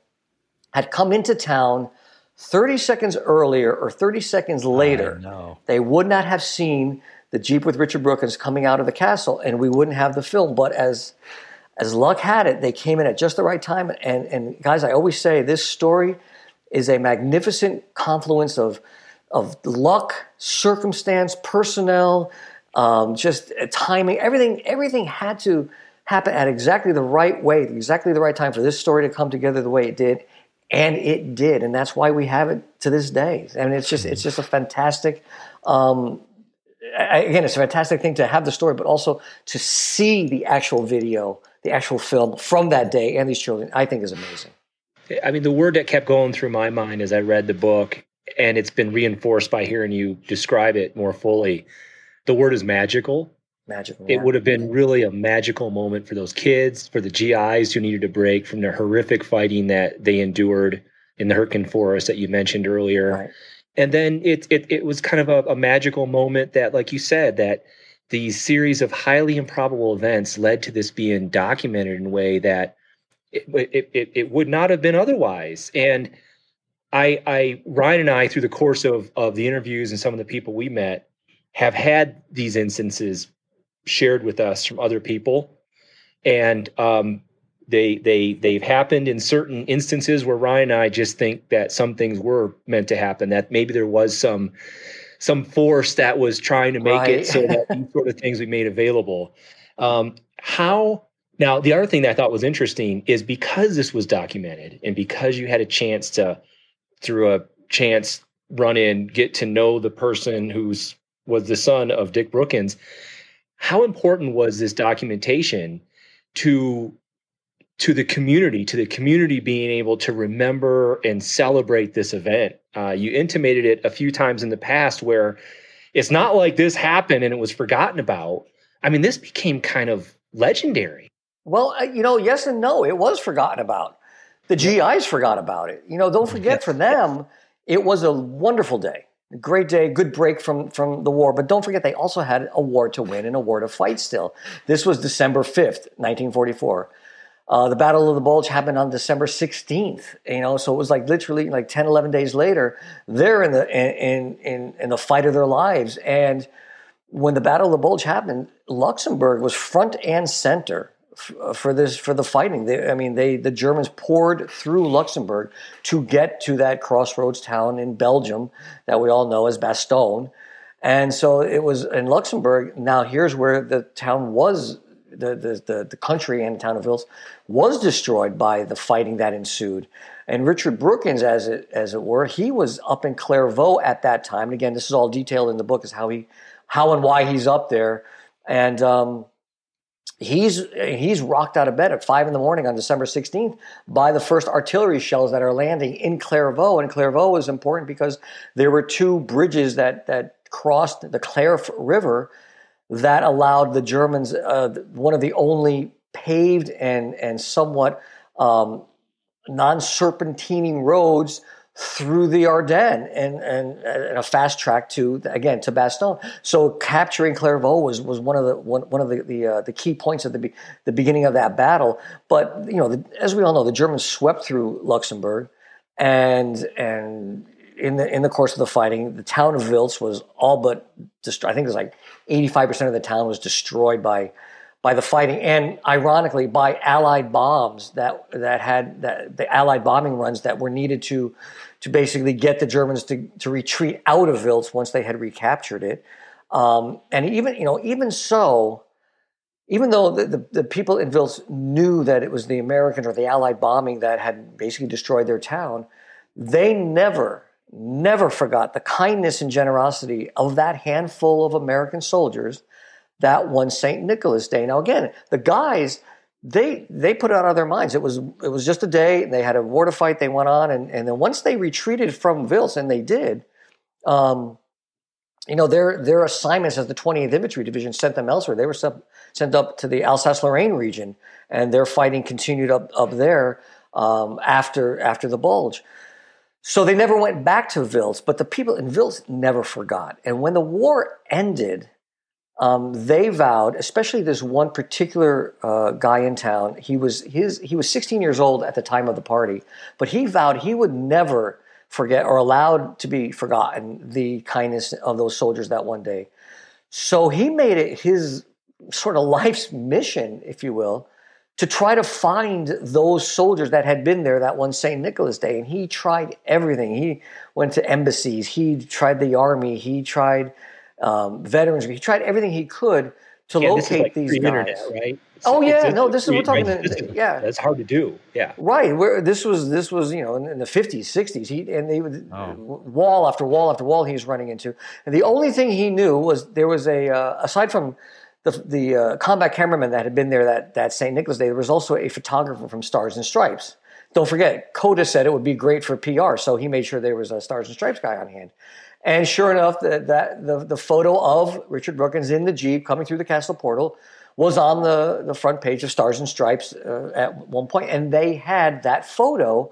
had come into town 30 seconds earlier or 30 seconds later, they would not have seen the jeep with Richard Brookins coming out of the castle, and we wouldn't have the film. But as as luck had it, they came in at just the right time. And, and guys, I always say this story is a magnificent confluence of, of luck, circumstance, personnel, um, just timing. Everything, everything had to happen at exactly the right way, exactly the right time for this story to come together the way it did. And it did, and that's why we have it to this day. I mean, it's just it's just a fantastic um, again, it's a fantastic thing to have the story, but also to see the actual video the actual film from that day and these children, I think is amazing. I mean, the word that kept going through my mind as I read the book, and it's been reinforced by hearing you describe it more fully. The word is magical. Magical. It would have been really a magical moment for those kids, for the GIs who needed a break from the horrific fighting that they endured in the Hurtgen Forest that you mentioned earlier. Right. And then it, it it was kind of a, a magical moment that, like you said, that these series of highly improbable events led to this being documented in a way that it, it, it, it would not have been otherwise. And I, I, Ryan and I, through the course of, of the interviews and some of the people we met, have had these instances shared with us from other people. And um, they, they, they've happened in certain instances where Ryan and I just think that some things were meant to happen, that maybe there was some some force that was trying to make right. it so that these sort of things we made available. Um, how now the other thing that I thought was interesting is because this was documented and because you had a chance to through a chance run in get to know the person who's was the son of Dick Brookins. How important was this documentation to to the community, to the community being able to remember and celebrate this event. Uh, you intimated it a few times in the past where it's not like this happened and it was forgotten about. I mean, this became kind of legendary. Well, uh, you know, yes and no. It was forgotten about. The GIs forgot about it. You know, don't forget for them, it was a wonderful day. A great day, good break from, from the war. But don't forget, they also had a war to win and a war to fight still. This was December 5th, 1944. Uh, the Battle of the Bulge happened on December 16th, you know, so it was like literally like 10, 11 days later, they're in the, in, in, in the fight of their lives. And when the Battle of the Bulge happened, Luxembourg was front and center f- for this, for the fighting. They, I mean, they, the Germans poured through Luxembourg to get to that crossroads town in Belgium that we all know as Bastogne. And so it was in Luxembourg. Now here's where the town was the, the, the, the country and the town of Wiltz was destroyed by the fighting that ensued. And Richard Brookins, as it, as it were, he was up in Clervaux at that time. And again, this is all detailed in the book, is how he, how and why he's up there. And um, he's he's rocked out of bed at five in the morning on December 16th by the first artillery shells that are landing in Clervaux. And Clairvaux was important because there were two bridges that that crossed the Clair River that allowed the Germans uh, one of the only paved and and somewhat um, non-serpentining roads through the Ardennes and, and, and, a fast track to again to Bastogne. So capturing Clervaux was was one of the one, one of the the, uh, the key points at the the beginning of that battle. But you know, the, as we all know, the Germans swept through Luxembourg, and and in the in the course of the fighting, the town of Wiltz was all but destroyed. I think it was like 85% of the town was destroyed by by the fighting, and ironically by Allied bombs that that had that the Allied bombing runs that were needed to to basically get the Germans to, to retreat out of Wiltz once they had recaptured it. Um, and even you know even so, even though the, the, the, people in Wiltz knew that it was the Americans or the Allied bombing that had basically destroyed their town, they never, never forgot the kindness and generosity of that handful of American soldiers that won St. Nicholas Day. Now, again, the guys, they they put it out of their minds. It was it was just a day. They had a war to fight. They went on, and, and then once they retreated from Wiltz, and they did, um, you know, their their assignments as the 28th Infantry Division sent them elsewhere. They were sent, sent up to the Alsace-Lorraine region, and their fighting continued up up there um, after after the Bulge. So they never went back to Wiltz, but the people in Wiltz never forgot. And when the war ended, um, they vowed, especially this one particular uh, guy in town. He was his he was 16 years old at the time of the party, but he vowed he would never forget or allowed to be forgotten the kindness of those soldiers that one day. So he made it his sort of life's mission, if you will, to try to find those soldiers that had been there that one St. Nicholas Day. And he tried everything. He went to embassies, he tried the army, he tried um, veterans, he tried everything he could to yeah, locate like these guys. right? oh yeah, no, this is what we're talking. Right? Is, yeah, that's hard to do. Yeah, right. Where this was this was you know in, in the fifties, sixties. He and they would oh. wall after wall after wall he was running into, and the only thing he knew was there was a uh, aside from the the uh, combat cameraman that had been there that that St. Nicholas Day, there was also a photographer from Stars and Stripes. Don't forget, Cota said it would be great for PR, so he made sure there was a Stars and Stripes guy on hand. And sure enough, the, that the, the photo of Richard Brookins in the Jeep coming through the castle portal was on the, the front page of Stars and Stripes uh, at one point, and they had that photo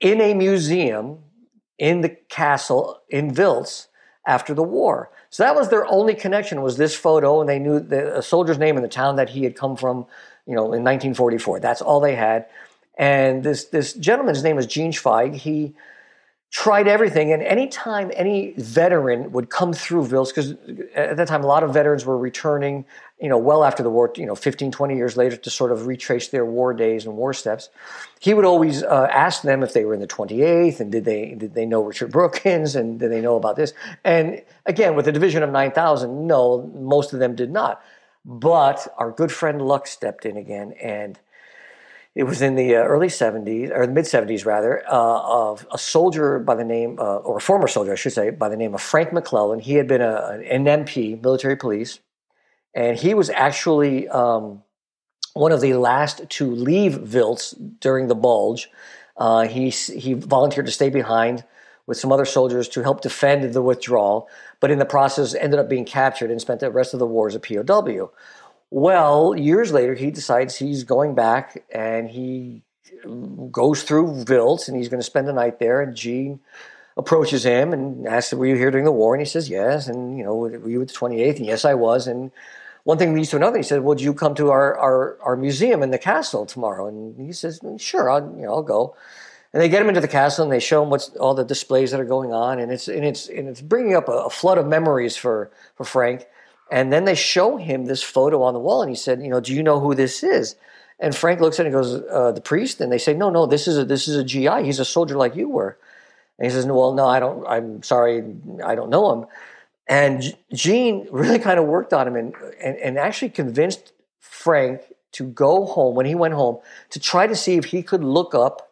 in a museum in the castle in Wiltz after the war. So that was their only connection was this photo, and they knew the a soldier's name in the town that he had come from, you know, in 1944. That's all they had. And this this gentleman's name was Gene Zweig. He tried everything. And anytime any veteran would come through Wiltz, because at that time a lot of veterans were returning, you know, well after the war, you know, 15, 20 years later to sort of retrace their war days and war steps, he would always uh, ask them if they were in the 28th and did they did they know Richard Brookins and did they know about this? And again, with a division of 9,000, no, most of them did not. But our good friend Luck stepped in again and it was in the uh, early 70s, or the mid 70s rather, uh, of a soldier by the name, uh, or a former soldier, I should say, by the name of Frank McClellan. He had been a, an MP, military police, and he was actually um, one of the last to leave Wiltz during the Bulge. Uh, he, he volunteered to stay behind with some other soldiers to help defend the withdrawal, but in the process ended up being captured and spent the rest of the war as a POW. Well, years later, he decides he's going back and he goes through Wiltz and he's going to spend the night there. And Gene approaches him and asks, Were you here during the war? And he says, Yes. And, you know, were you at the 28th? And yes, I was. And one thing leads to another. He said, Would you come to our, our, our museum in the castle tomorrow? And he says, mm, Sure, I'll, you know, I'll go. And they get him into the castle and they show him what's all the displays that are going on. And it's, and it's, and it's bringing up a, a flood of memories for, for Frank. And then they show him this photo on the wall, and he said, "You know, do you know who this is?" And Frank looks at it and goes, uh, "The priest." And they say, "No, no, this is a this is a GI. He's a soldier like you were." And he says, "Well, no, I don't. I'm sorry, I don't know him." And Gene really kind of worked on him and, and, and actually convinced Frank to go home when he went home to try to see if he could look up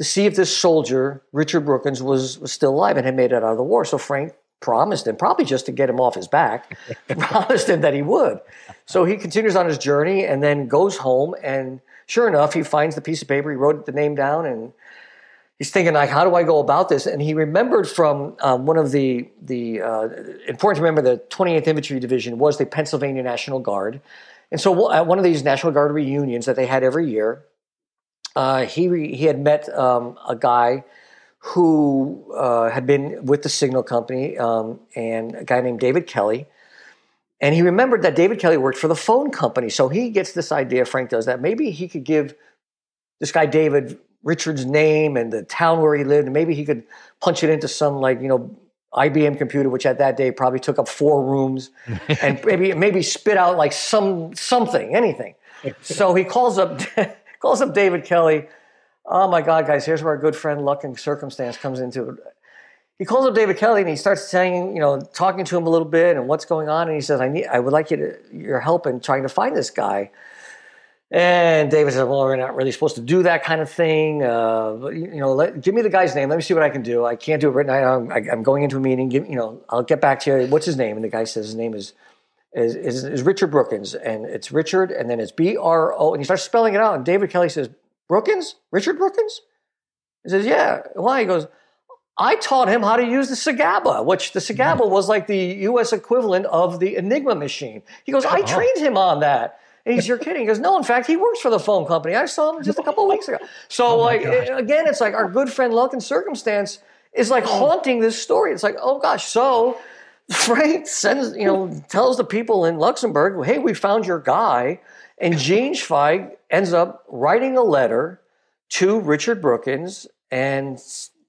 to see if this soldier, Richard Brookins, was, was still alive and had made it out of the war. So Frank promised him, probably just to get him off his back, promised him that he would. So he continues on his journey and then goes home. And sure enough, he finds the piece of paper. He wrote the name down and he's thinking, like, how do I go about this? And he remembered from um, one of the, the uh, important to remember, the 28th Infantry Division was the Pennsylvania National Guard. And so at one of these National Guard reunions that they had every year, uh, he, re- he had met um, a guy who uh, had been with the signal company um, and a guy named David Kelly. And he remembered that David Kelly worked for the phone company. So he gets this idea, Frank does, that maybe he could give this guy David Richard's name and the town where he lived, and maybe he could punch it into some like, you know, IBM computer, which at that day probably took up four rooms, and maybe maybe spit out like some something, anything. So he calls up calls up David Kelly. Oh my God, guys! Here's where our good friend luck and circumstance comes into it. He calls up David Kelly and he starts saying, you know, talking to him a little bit and what's going on. And he says, "I need, I would like you to your help in trying to find this guy." And David says, "Well, we're not really supposed to do that kind of thing. Uh, you, know, let, give me the guy's name. Let me see what I can do. I can't do it right now. I'm, I'm going into a meeting. Give, you know, I'll get back to you. What's his name?" And the guy says, "His name is is, is, is Richard Brookins, and it's Richard, and then it's B R O, And he starts spelling it out. And David Kelly says, "Brookins, Richard Brookins." He says, "Yeah." Why? He goes, "I taught him how to use the SIGABA, which the SIGABA hmm. was like the U.S. equivalent of the Enigma machine." He goes, "I oh. trained him on that." And he's, you're kidding. He goes, no, in fact, he works for the phone company. I saw him just a couple of weeks ago. So, oh like, again, it's like our good friend Luck and Circumstance is like hmm. haunting this story. It's like, oh gosh. So Frank sends, you know, tells the people in Luxembourg, hey, we found your guy. And Gene Zweig ends up writing a letter to Richard Brookins and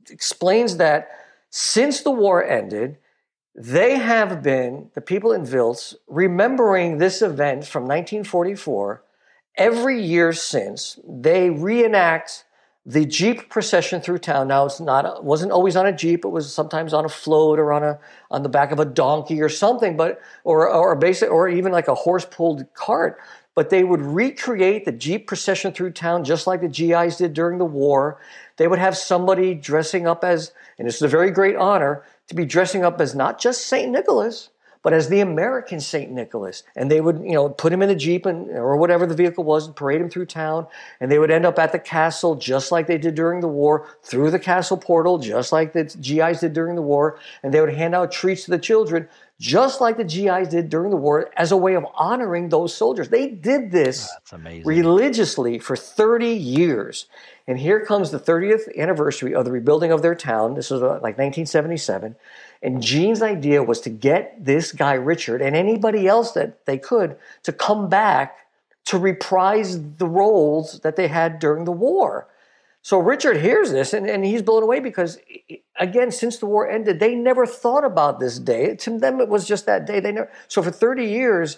explains that since the war ended, they have been, the people in Wiltz, remembering this event from 1944 every year since. They reenact the Jeep procession through town. Now it's not wasn't always on a Jeep, it was sometimes on a float or on a on the back of a donkey or something, but or or basic or even like a horse-pulled cart. But they would recreate the Jeep procession through town just like the GIs did during the war. They would have somebody dressing up as, and is a very great honor, to be dressing up as not just St. Nicholas, but as the American St. Nicholas. And they would, you know, put him in a Jeep and, or whatever the vehicle was and parade him through town. And they would end up at the castle just like they did during the war, through the castle portal, just like the GIs did during the war. And they would hand out treats to the children, just like the GIs did during the war, as a way of honoring those soldiers. They did this religiously for 30 years. And here comes the 30th anniversary of the rebuilding of their town. This was uh, like 1977. And Gene's idea was to get this guy, Richard, and anybody else that they could to come back to reprise the roles that they had during the war. So Richard hears this and, and he's blown away because, again, since the war ended, they never thought about this day. To them, it was just that day. They never. So for 30 years,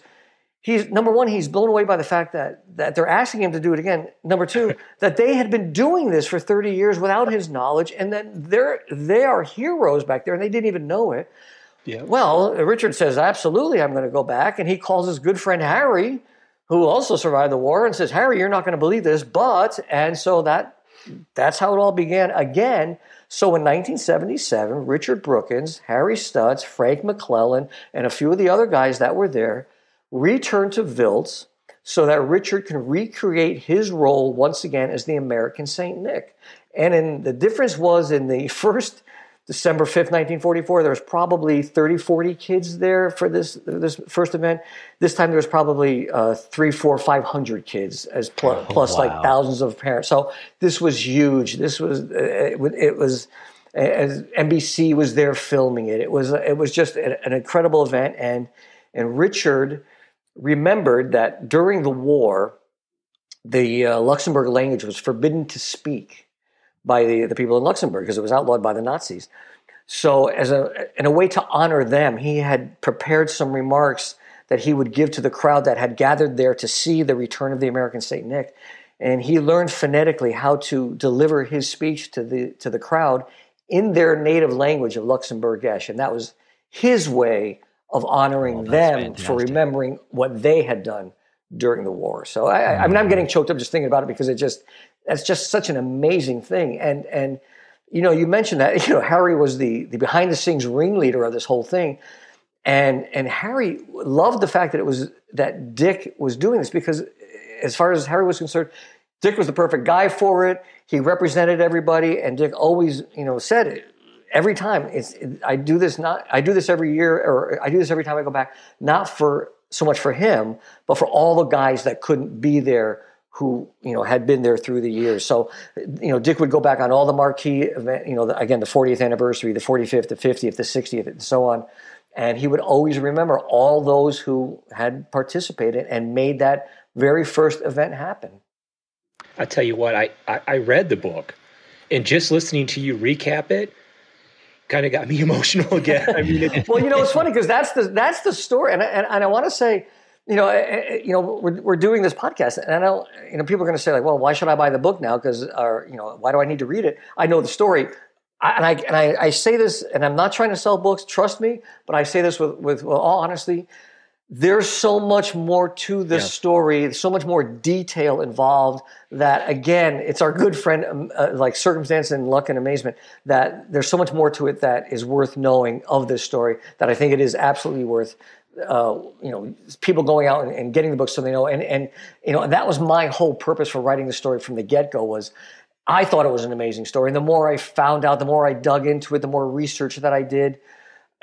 he's number one he's blown away by the fact that that they're asking him to do it again number two that they had been doing this for 30 years without his knowledge and that they're they are heroes back there and they didn't even know it yeah. well richard says absolutely i'm going to go back and he calls his good friend harry who also survived the war and says harry you're not going to believe this but and so that that's how it all began again so in 1977 richard brookins harry stutz frank mcclellan and a few of the other guys that were there returned to Wiltz so that Richard can recreate his role once again as the American Saint Nick. And in, the difference was in the first December 5th, 1944, there was probably 30, 40 kids there for this, this first event. This time there was probably uh, three, four, 500 kids as pl- oh, plus wow. like thousands of parents. So this was huge. This was, uh, it, it was, as NBC was there filming it. It was, it was just an incredible event. And, and Richard, remembered that during the war, the uh, Luxembourg language was forbidden to speak by the, the people in Luxembourg because it was outlawed by the Nazis. So, as a in a way to honor them, he had prepared some remarks that he would give to the crowd that had gathered there to see the return of the American Saint Nick, and he learned phonetically how to deliver his speech to the to the crowd in their native language of Luxembourgish, and that was his way of honoring oh, them fantastic. for remembering what they had done during the war. So I, I mean, I'm getting choked up just thinking about it because it just that's just such an amazing thing. And and you know, you mentioned that you know Harry was the the behind the scenes ringleader of this whole thing, and and Harry loved the fact that it was that Dick was doing this because eh, as far as Harry was concerned. Dick was the perfect guy for it. He represented everybody, and Dick always, you know, said it every time it's it, i do this not i do this every year or i do this every time i go back not for so much for him but for all the guys that couldn't be there who you know had been there through the years. So you know dick would go back on all the marquee event you know the, again the 40th anniversary the 45th the 50th the 60th and so on. And he would always remember all those who had participated and made that very first event happen. I tell you what i i, I read the book and just listening to you recap it kind of got me emotional again. I mean, well, you know, it's funny because that's the that's the story, and and, and I want to say, you know, you know, we're, we're doing this podcast, and I know, you know, people are going to say like, well, why should I buy the book now? Because, or you know, why do I need to read it? I know the story. I, and I and I, I, say this, and I'm not trying to sell books. Trust me, but I say this with with all honesty there's so much more to the story, so much more detail involved that again, it's our good friend, um, uh, like circumstance and luck and amazement, that there's so much more to it that is worth knowing of this story that I think it is absolutely worth. Uh, you know, people going out and, and, getting the book so they know, and and you know, that was my whole purpose for writing the story from the get go was, I thought it was an amazing story, and the more I found out, the more I dug into it, the more research that I did,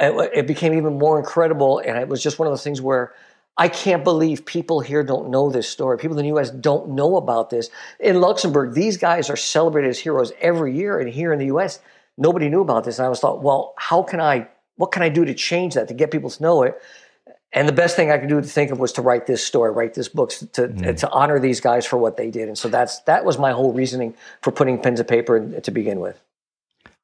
it, it became even more incredible. And it was just one of those things where I can't believe people here don't know this story. People in the US don't know about this. In Luxembourg, these guys are celebrated as heroes every year. And here in the US, nobody knew about this. And I was thought, well, how can I, what can I do to change that, to get people to know it? And the best thing I could do to think of was to write this story, write this book to, mm. to honor these guys for what they did. And so that's, that was my whole reasoning for putting pen to paper to begin with.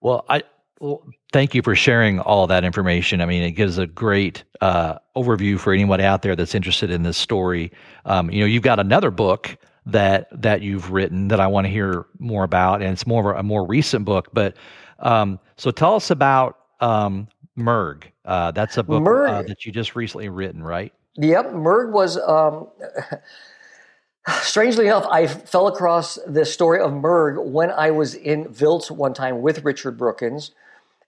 Well, I, well, thank you for sharing all that information. I mean, it gives a great uh, overview for anyone out there that's interested in this story. Um, you know, you've got another book that that you've written that I want to hear more about, and it's more of a, a more recent book. But um, so, tell us about um, Merg. Uh, that's a book uh, that you just recently written, right? Yep, Merg was. Um, strangely enough, I fell across the story of Merg when I was in Wiltz one time with Richard Brookins.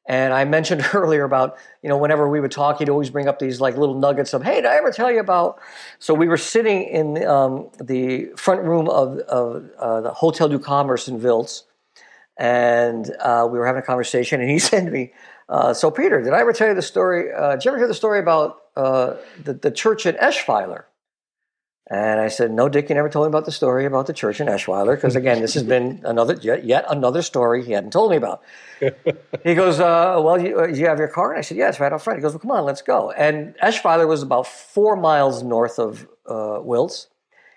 And I mentioned earlier about, you know, whenever we would talk, he'd always bring up these like little nuggets of, hey, did I ever tell you about? So we were sitting in um, the front room of, of uh, the Hotel du Commerce in Wiltz, and uh, we were having a conversation, and he said to me, uh, so Peter, did I ever tell you the story? Uh, did you ever hear the story about uh, the, the church at Eschweiler? And I said, "No, Dick, you never told me about the story about the church in Eschweiler, because again, this has been another yet, yet, another story he hadn't told me about." he goes, uh, "Well, you, uh, you, have your car?" And I said, "Yeah, it's right out front." He goes, "Well, come on, let's go." And Eschweiler was about four miles north of uh, Wiltz,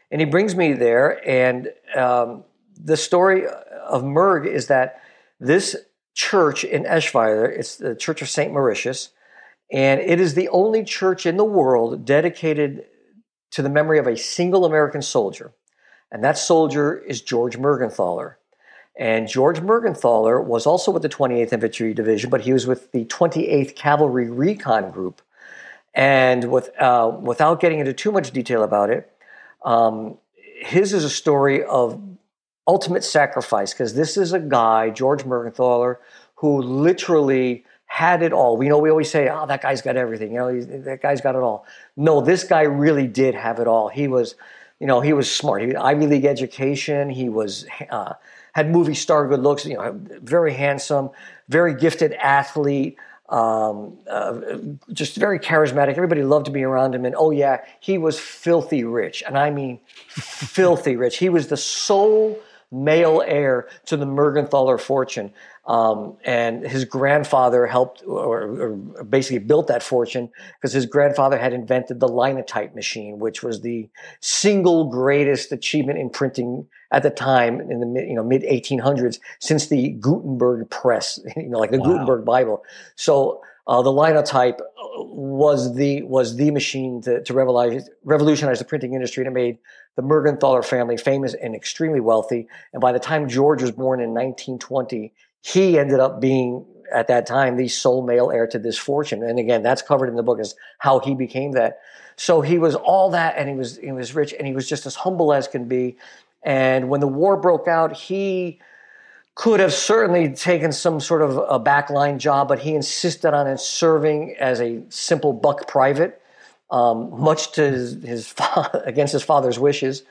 and he brings me there. And um, the story of Merg is that this church in Eschweiler, it's the Church of Saint Mauritius, and it is the only church in the world dedicated to the memory of a single American soldier. And that soldier is George Mergenthaler. And George Mergenthaler was also with the 28th Infantry Division, but he was with the 28th Cavalry Recon Group. And with, uh, without getting into too much detail about it, um, his is a story of ultimate sacrifice because this is a guy, George Mergenthaler, who literally had it all. We know we always say, "Oh, that guy's got everything." You know, that guy's got it all. No, this guy really did have it all. He was, you know, he was smart. He had Ivy League education. He was uh, had movie star good looks. You know, very handsome, very gifted athlete. Um, uh, just very charismatic. Everybody loved to be around him. And oh yeah, he was filthy rich, and I mean filthy rich. He was the sole male heir to the Mergenthaler fortune. Um, and his grandfather helped or, or, basically built that fortune because his grandfather had invented the linotype machine, which was the single greatest achievement in printing at the time in the mid, you know mid 1800s since the Gutenberg press, you know, like the wow. Gutenberg Bible. So uh, the linotype was the was the machine to, to revolutionize, revolutionize the printing industry, and it made the Mergenthaler family famous and extremely wealthy. And by the time George was born in 1920, he ended up being at that time the sole male heir to this fortune. And again, that's covered in the book as how he became that. So he was all that, and he was he was rich, and he was just as humble as can be. And when the war broke out, he could have certainly taken some sort of a backline job, but he insisted on serving as a simple buck private, um, much to his, his against his father's wishes.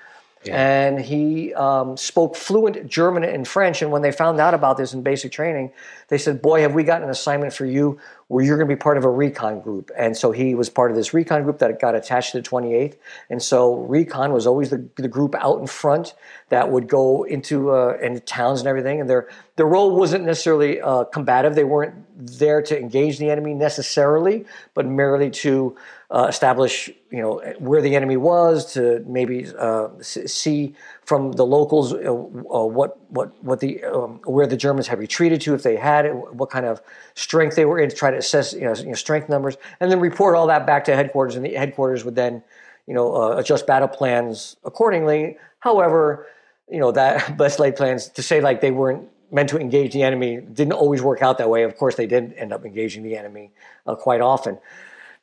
Yeah. And he um, spoke fluent German and French. And when they found out about this in basic training, they said, Boy, have we got an assignment for you where you're going to be part of a recon group. And so he was part of this recon group that got attached to the 28th. And so recon was always the, the group out in front that would go into uh, into towns and everything. And their their role wasn't necessarily uh, combative. They weren't there to engage the enemy necessarily, but merely to uh, establish, you know, where the enemy was, to maybe uh, see from the locals uh, uh, what what what the um, where the Germans had retreated to, if they had it, what kind of strength they were in, to try to assess, you know, you know strength numbers, and then report all that back to headquarters, and the headquarters would then, you know, uh, adjust battle plans accordingly. However, you know that best laid plans to say like they weren't meant to engage the enemy didn't always work out that way. Of course, they did end up engaging the enemy uh, quite often.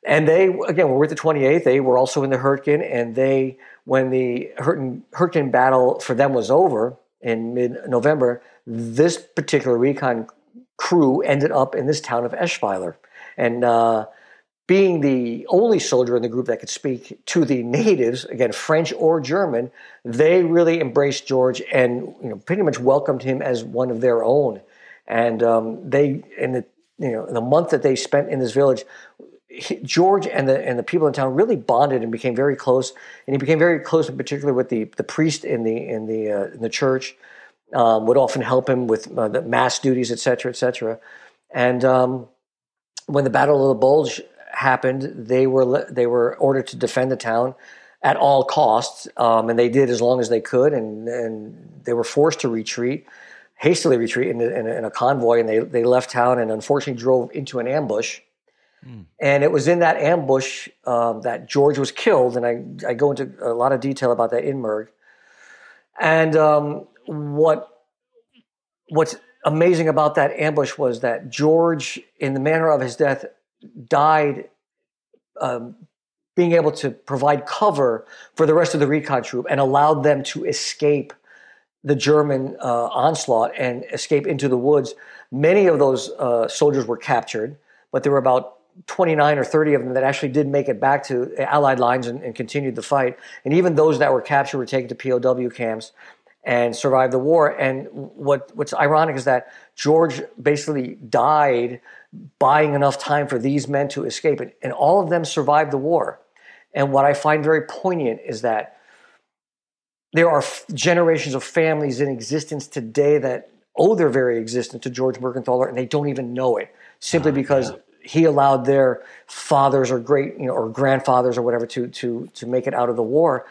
And they, again, we're at the 28th. They were also in the Hurtgen, and they, when the Hurtgen, battle for them was over in mid-November, this particular recon crew ended up in this town of Eschweiler. And uh, being the only soldier in the group that could speak to the natives, again, French or German, they really embraced George and you know pretty much welcomed him as one of their own. And um, they, in the you know, the month that they spent in this village, George and the and the people in town really bonded and became very close. And he became very close, in particular, with the the priest in the in the uh, in the church. Um, would often help him with uh, the mass duties, et cetera, et cetera. And um, when the Battle of the Bulge happened, they were they were ordered to defend the town at all costs, um, and they did as long as they could, and and they were forced to retreat, hastily retreat in, in, in a convoy, and they they left town and unfortunately drove into an ambush. Mm. And it was in that ambush um, that George was killed, and I, I go into a lot of detail about that in Merg. And um, what what's amazing about that ambush was that George, in the manner of his death, died um, being able to provide cover for the rest of the recon troop and allowed them to escape the German uh, onslaught and escape into the woods. Many of those uh, soldiers were captured, but there were about 29 or 30 of them that actually did make it back to Allied lines and, and continued the fight. And even those that were captured were taken to POW camps and survived the war. And what, what's ironic is that George basically died buying enough time for these men to escape. And, and all of them survived the war. And what I find very poignant is that there are f- generations of families in existence today that owe their very existence to George Mergenthaler, and they don't even know it simply oh, because yeah. He allowed their fathers or great, you know, or grandfathers or whatever to to to make it out of the war.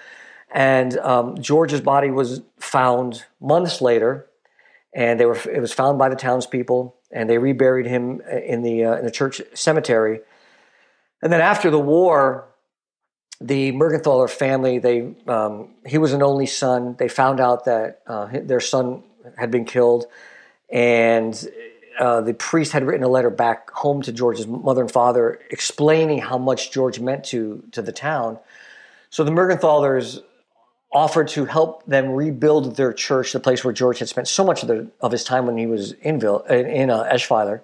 And um, George's body was found months later, and they were it was found by the townspeople and they reburied him in the uh, in the church cemetery. And then after the war, the Mergenthaler family they um, he was an only son. They found out that uh, their son had been killed, and uh, the priest had written a letter back home to George's mother and father explaining how much George meant to to the town. So the Mergenthalers offered to help them rebuild their church, the place where George had spent so much of, the, of his time when he was in, in uh, Eschweiler.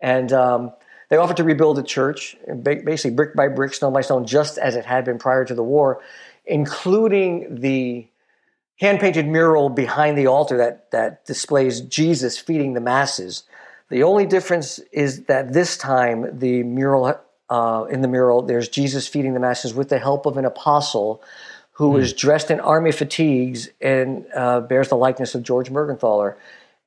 And um, they offered to rebuild the church, basically brick by brick, stone by stone, just as it had been prior to the war, including the hand painted mural behind the altar that, that displays Jesus feeding the masses. The only difference is that this time the mural uh, in the mural there's Jesus feeding the masses with the help of an apostle who mm. is dressed in army fatigues and uh, bears the likeness of George Mergenthaler.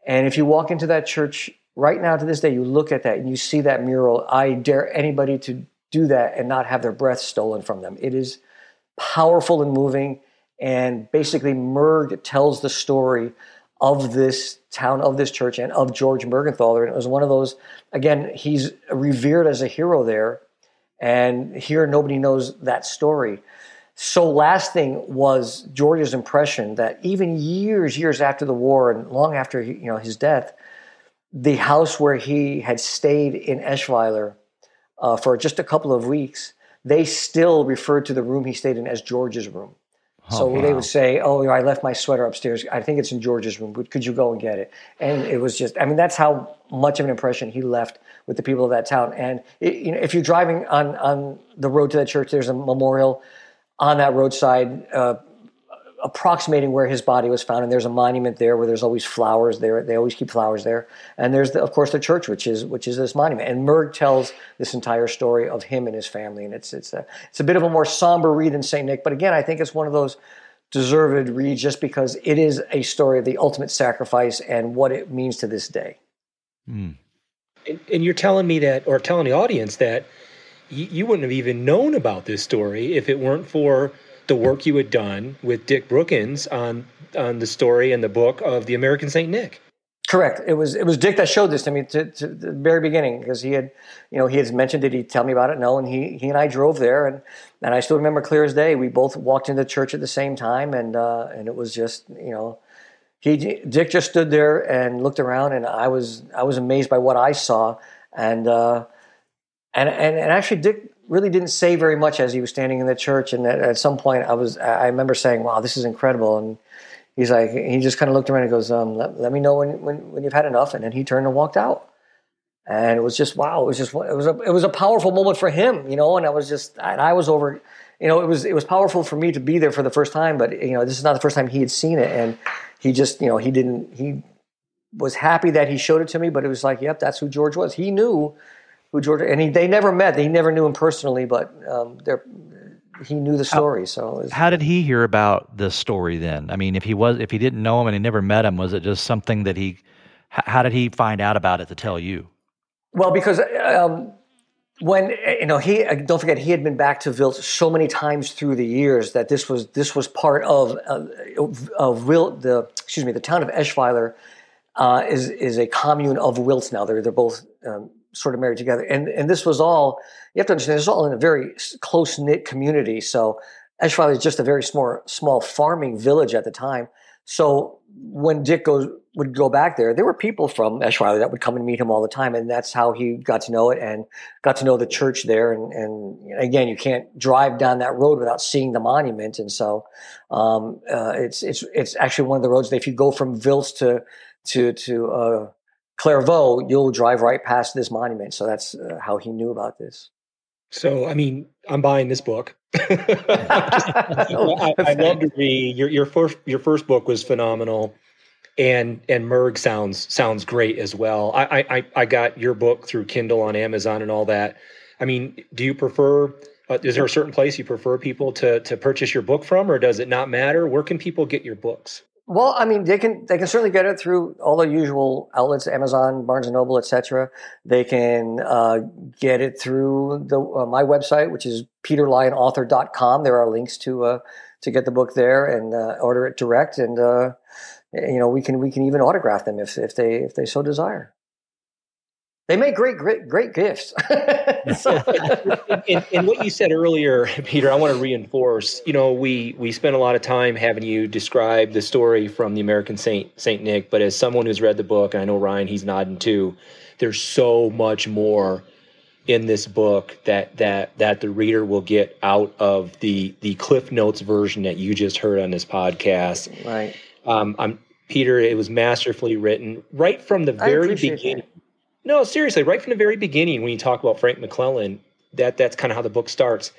And if you walk into that church right now to this day, you look at that and you see that mural. I dare anybody to do that and not have their breath stolen from them. It is powerful and moving. And basically, Merg tells the story of this town, of this church, and of George Mergenthaler. And it was one of those, again, he's revered as a hero there. And here, nobody knows that story so lasting was George's impression that even years, years after the war and long after you know his death, the house where he had stayed in Eschweiler uh, for just a couple of weeks, they still referred to the room he stayed in as George's room. Oh, so wow. they would say, "Oh, you know, I left my sweater upstairs. I think it's in George's room. But could you go and get it?" And it was just—I mean, that's how much of an impression he left with the people of that town. And it, you know, if you're driving on on the road to that church, there's a memorial on that roadside, uh, approximating where his body was found. And there's a monument there where there's always flowers there. They always keep flowers there. And there's, the, of course, the church, which is which is this monument. And Merg tells this entire story of him and his family. And it's it's a it's a bit of a more somber read than Saint Nick, but again, I think it's one of those deserved read just because it is a story of the ultimate sacrifice and what it means to this day. Mm. And, and, you're telling me that, or telling the audience that you, you wouldn't have even known about this story if it weren't for the work you had done with Dick Brookins on on the story and the book of the American Saint Nick. Correct. It was it was Dick that showed this to me to, to the very beginning because he had, you know, he had mentioned Did he tell me about it? No, and he he and I drove there, and and I still remember clear as day. We both walked into church at the same time, and uh, and it was just you know, he Dick just stood there and looked around, and I was I was amazed by what I saw, and uh, and and and actually Dick really didn't say very much as he was standing in the church, and at, at some point I was I remember saying, "Wow, this is incredible," and he's like, he just kind of looked around and goes, um, let, let, me know when, when, when you've had enough. And then he turned and walked out. And it was just, wow, it was just, it was a, it was a powerful moment for him, you know, and I was just, and I was over, you know, it was, it was powerful for me to be there for the first time, but you know, this is not the first time he had seen it. And he just, you know, he didn't, he was happy that he showed it to me, but it was like, yep, that's who George was. He knew who George, and he, they never met. They never knew him personally, but um, they're, he knew the story. How, so was, how did he hear about the story then? I mean, if he was if he didn't know him and he never met him, was it just something that he? How did he find out about it to tell you? Well, because um, when you know he don't forget he had been back to Wiltz so many times through the years that this was this was part of uh, of Wiltz the excuse me the town of Eschweiler uh, is is a commune of Wiltz now. They're they're both um, sort of married together. And and this was all you have to understand. This is all in a very close knit community. So Eschweiler is just a very small small farming village at the time. So when Dick goes would go back there, there were people from Eschweiler that would come and meet him all the time, and that's how he got to know it and got to know the church there. And, and again, you can't drive down that road without seeing the monument, and so um, uh, it's it's it's actually one of the roads that if you go from Wiltz to to to uh, Clervaux, you'll drive right past this monument. So that's uh, how he knew about this. So, I mean, I'm buying this book. I, I love to read your your first your first book was phenomenal, and and Merg sounds sounds great as well. I I I got your book through Kindle on Amazon and all that. I mean, do you prefer? Uh, is there a certain place you prefer people to to purchase your book from, or does it not matter? Where can people get your books? Well, I mean, they can they can certainly get it through all the usual outlets, Amazon, Barnes and Noble, etc. They can uh, get it through the uh, my website, which is peterlionauthor.com. There are links to uh, to get the book there and uh, order it direct, and uh, you know we can we can even autograph them if if they if they so desire. They make great, great, great gifts. and, and, what you said earlier, Peter, I want to reinforce. You know, we we spent a lot of time having you describe the story from the American Saint Saint Nick, but as someone who's read the book, and I know Ryan, he's nodding too. There's so much more in this book that that that the reader will get out of the the Cliff Notes version that you just heard on this podcast. Right. Um, I'm Peter. It was masterfully written right from the very beginning. That no, seriously, right from the very beginning, when you talk about Frank McClellan, that that's kind of how the book starts.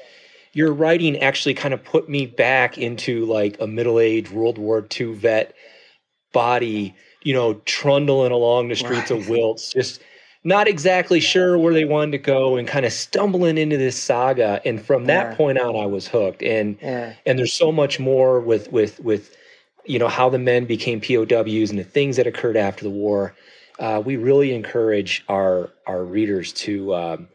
Your writing actually kind of put me back into like a middle-aged World War II vet body, you know, trundling along the streets right. of Wiltz, just not exactly sure where they wanted to go and kind of stumbling into this saga. And from that yeah. point on, I was hooked. And yeah. and there's so much more with with with you know how the men became POWs and the things that occurred after the war uh, we really encourage our our readers to um,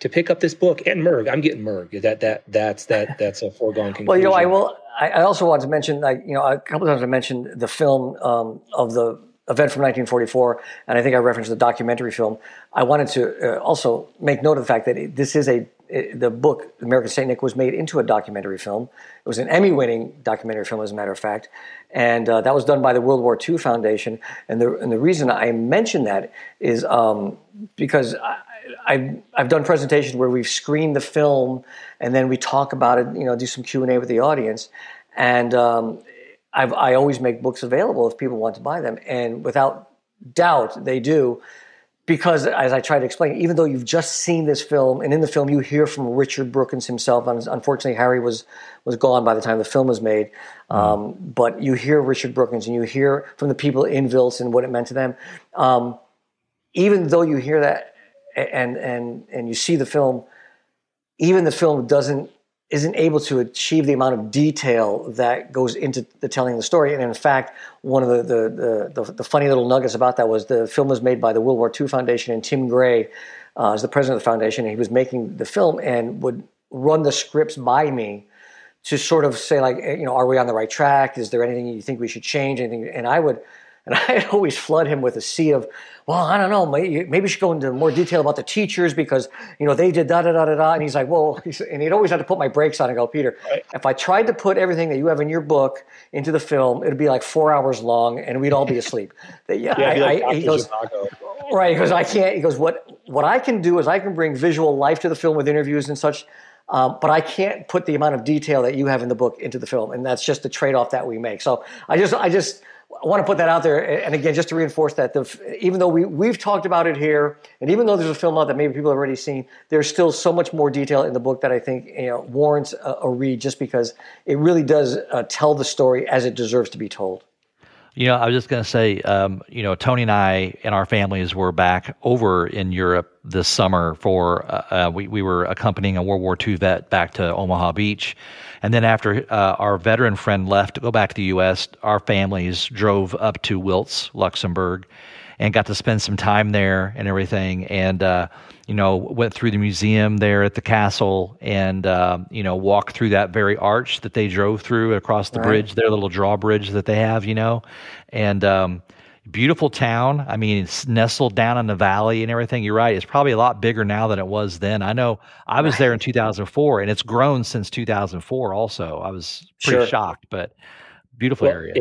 to pick up this book and Merg. I'm getting Merg. That that that's that that's a foregone conclusion. Well, you know, I will. I also want to mention, like you know, a couple of times I mentioned the film um, of the event from 1944, and I think I referenced the documentary film. I wanted to uh, also make note of the fact that it, this is a it, the book American Saint Nick was made into a documentary film. It was an Emmy-winning documentary film, as a matter of fact, and uh, that was done by the World War II Foundation. And the and the reason I mention that is um, because I, I've, I've done presentations where we've screened the film and then we talk about it, you know, do some Q and A with the audience, and um, I've, I always make books available if people want to buy them, and without doubt they do because as I try to explain, even though you've just seen this film, and in the film you hear from Richard Brookins himself, and unfortunately Harry was was gone by the time the film was made, mm-hmm. um, but you hear Richard Brookins and you hear from the people in Wiltz and what it meant to them. Um, even though you hear that and and and you see the film, even the film doesn't isn't able to achieve the amount of detail that goes into the telling of the story. And in fact, one of the the, the, the funny little nuggets about that was the film was made by the World War II Foundation, and Tim Gray uh, is the president of the foundation. And he was making the film and would run the scripts by me to sort of say like, you know, are we on the right track? Is there anything you think we should change? Anything? And I would and I'd always flood him with a sea of, well, I don't know, maybe, maybe you should go into more detail about the teachers because, you know, they did da da da da da. And he's like, well, and he'd always have to put my brakes on and go, Peter, right. if I tried to put everything that you have in your book into the film, it'd be like four hours long and we'd all be asleep. yeah, yeah I, like I, he goes, right. He goes, I can't, he goes, what, what I can do is I can bring visual life to the film with interviews and such. Um, but I can't put the amount of detail that you have in the book into the film, and that's just the trade-off that we make. So I just, I just, I want to put that out there, and again, just to reinforce that, the, even though we we've talked about it here, and even though there's a film out that maybe people have already seen, there's still so much more detail in the book that I think you know, warrants a, a read, just because it really does uh, tell the story as it deserves to be told. You know, I was just going to say, um, you know, Tony and I and our families were back over in Europe this summer for, uh, uh, we, we were accompanying a World War II vet back to Omaha Beach. And then after uh, our veteran friend left to go back to the U.S., our families drove up to Wiltz, Luxembourg, and got to spend some time there and everything. And, uh, you know, went through the museum there at the castle and, uh, you know, walked through that very arch that they drove through across the right. bridge, their little drawbridge that they have, you know. And, um, beautiful town. I mean, it's nestled down in the valley and everything. You're right. It's probably a lot bigger now than it was then. I know I was there in 2004 and it's grown since 2004 also. I was pretty sure. shocked, but beautiful well, area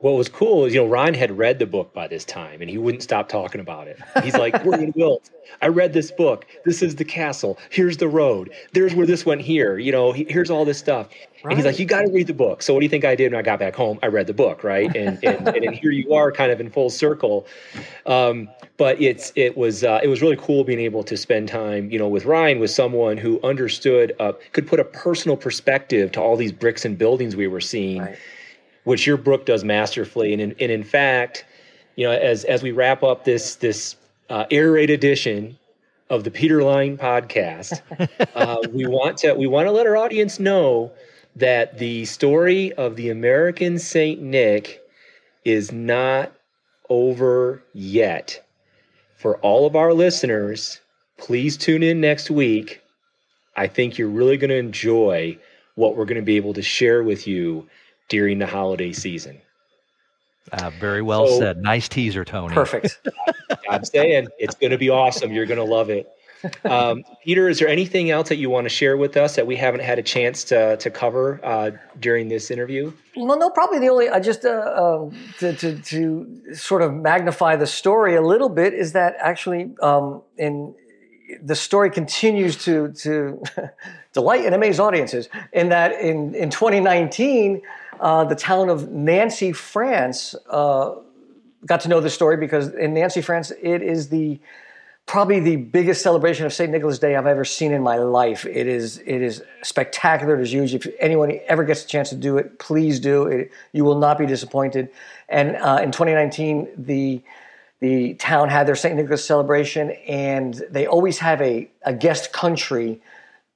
what was cool is, you know, Ryan had read the book by this time and he wouldn't stop talking about it. He's like, We're in Wiltz. I read this book. This is the castle. Here's the road. There's where this went here. You know, here's all this stuff. Right. And he's like, You got to read the book. So, what do you think I did when I got back home? I read the book, right? And and, and, and here you are kind of in full circle. Um, but it's it was uh, it was really cool being able to spend time you know with Ryan with someone who understood uh, could put a personal perspective to all these bricks and buildings we were seeing right which your book does masterfully. And in, and in fact, you know, as as we wrap up this this uh, air raid edition of the Peter Lion podcast, uh, we want to we want to let our audience know that the story of the American Saint Nick is not over yet. For all of our listeners, please tune in next week. I think you're really going to enjoy what we're going to be able to share with you during the holiday season. Uh, very well so, said. Nice teaser, Tony. Perfect. I'm saying it's going to be awesome. You're going to love it. Um, Peter, is there anything else that you want to share with us that we haven't had a chance to to cover uh, during this interview? Well, no, probably the only uh, just uh, um, to, to, to sort of magnify the story a little bit is that actually um, in the story continues to to delight and amaze audiences in that in in 2019 uh, the town of Nancy, France, uh, got to know the story because in Nancy, France, it is the probably the biggest celebration of St. Nicholas Day I've ever seen in my life. It is it is spectacular. It is huge. If anyone ever gets a chance to do it, please do. It, you will not be disappointed. And uh, in 2019, the the town had their St. Nicholas celebration, and they always have a, a guest country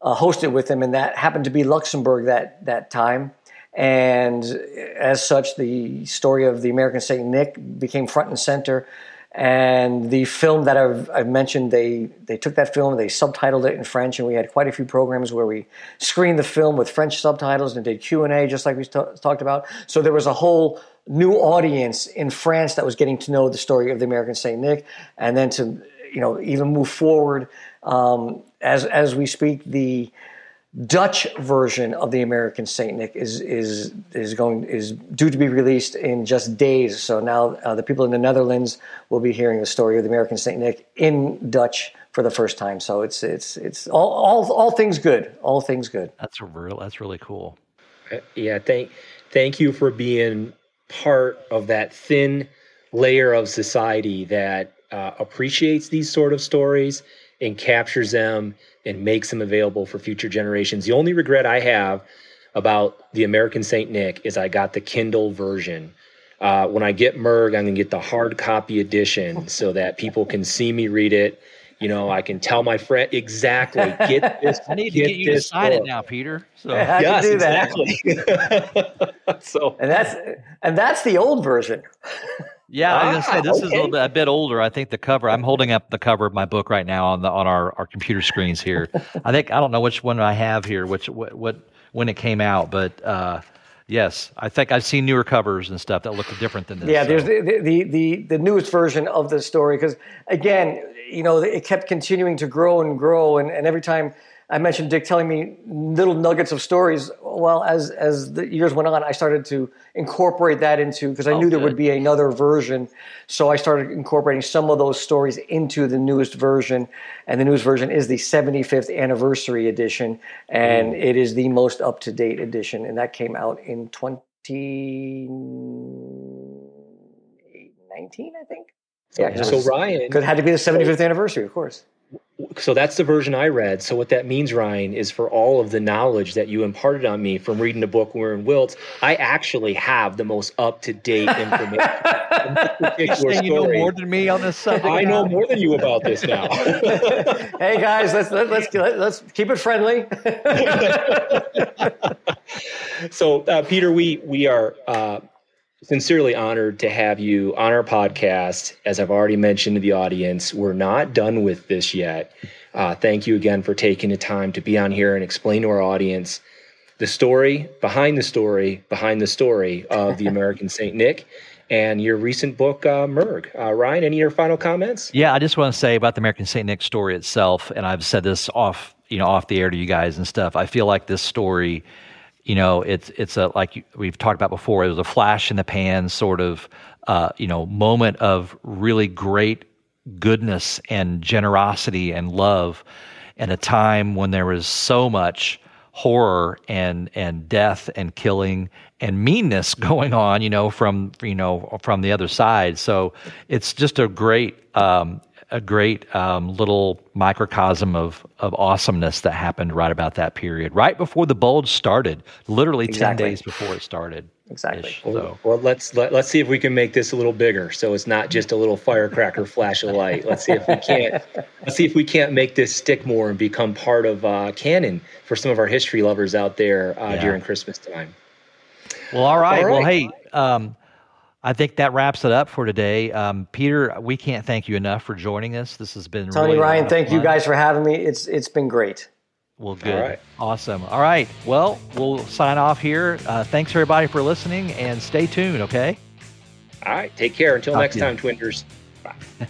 uh, hosted with them, and that happened to be Luxembourg that that time. And as such, the story of the American Saint Nick became front and center. And the film that I've, I've, mentioned, they they took that film, they subtitled it in French, and we had quite a few programs where we screened the film with French subtitles and did Q and A, just like we t- talked about. So there was a whole new audience in France that was getting to know the story of the American Saint Nick, and then to you know even move forward um, as as we speak, the Dutch version of the American Saint Nick is is is going is due to be released in just days. So now uh, the people in the Netherlands will be hearing the story of the American Saint Nick in Dutch for the first time. So it's it's it's all all, all things good. All things good. That's real. That's really cool. Uh, yeah. Thank thank you for being part of that thin layer of society that uh, appreciates these sort of stories and captures them and makes them available for future generations. The only regret I have about the American Saint Nick is I got the Kindle version. Uh, when I get Merg, I'm gonna get the hard copy edition so that people can see me read it You know, I can tell my friend exactly. Get this. I need to get, you to sign book. it now, Peter. So I yes, exactly. so and that's and that's the old version. Yeah, I was gonna say this okay. is a, little bit, a bit older. I think the cover. I'm holding up the cover of my book right now on the on our, our computer screens here. I think I don't know which one I have here, which what, what when it came out, but uh, yes, I think I've seen newer covers and stuff that look different than this. Yeah, so. there's the, the the the newest version of the story because again, you know, it kept continuing to grow and grow, and, and every time I mentioned Dick telling me little nuggets of stories. Well, as as the years went on, I started to incorporate that into because I oh, knew good. there would be another version. So I started incorporating some of those stories into the newest version, and the newest version is the 75th anniversary edition, and mm. it is the most up to date edition, and that came out in 2019, I think. Yeah, so Ryan, because it had to be the 75th anniversary, of course so that's the version I read. So what that means, Ryan, is for all of the knowledge that you imparted on me from reading the book we in Wiltz, I actually have the most up to date information. you know more than me on this subject. I know more than you about this now. hey guys, let's let, let's let's keep it friendly. so uh, Peter, we we are. Uh, sincerely honored to have you on our podcast. As I've already mentioned to the audience, we're not done with this yet. Uh, thank you again for taking the time to be on here and explain to our audience the story behind the story behind the story of the American Saint Nick and your recent book, uh, Merg. Uh, Ryan, any of your final comments? Yeah, I just want to say about the American Saint Nick story itself, and I've said this off, you know, off the air to you guys and stuff. I feel like this story you know, it's it's a like we've talked about before. It was a flash in the pan sort of uh, you know moment of really great goodness and generosity and love, and a time when there was so much horror and and death and killing and meanness going on. You know, from you know from the other side. So it's just a great um, a great um, little microcosm of of awesomeness that happened right about that period, right before the bulge started, literally exactly. ten days before it started. Exactly. So. Well, let's let, let's see if we can make this a little bigger, so it's not just a little firecracker flash of light. Let's see if we can't. let's see if we can't make this stick more and become part of uh, canon for some of our history lovers out there uh, yeah. during Christmas time. Well, all right. All right. Well, hey, um, I think that wraps it up for today. Um, Peter, we can't thank you enough for joining us. This has been really Tony really Ryan. Thank you guys for having me. It's it's been great. Well, good. All right. Awesome. All right. Well, we'll sign off here. Uh, thanks everybody for listening, and stay tuned. Okay. All right. Take care. Until Talk next time, Twinders. Bye.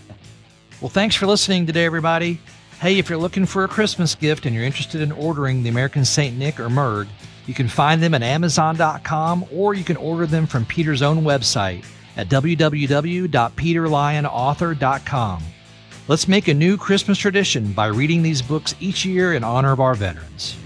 well, thanks for listening today, everybody. Hey, if you're looking for a Christmas gift and you're interested in ordering the American Saint Nick or Merg you can find them at Amazon.com or you can order them from Peter's own website at www.peterlionauthor.com. Let's make a new Christmas tradition by reading these books each year in honor of our veterans.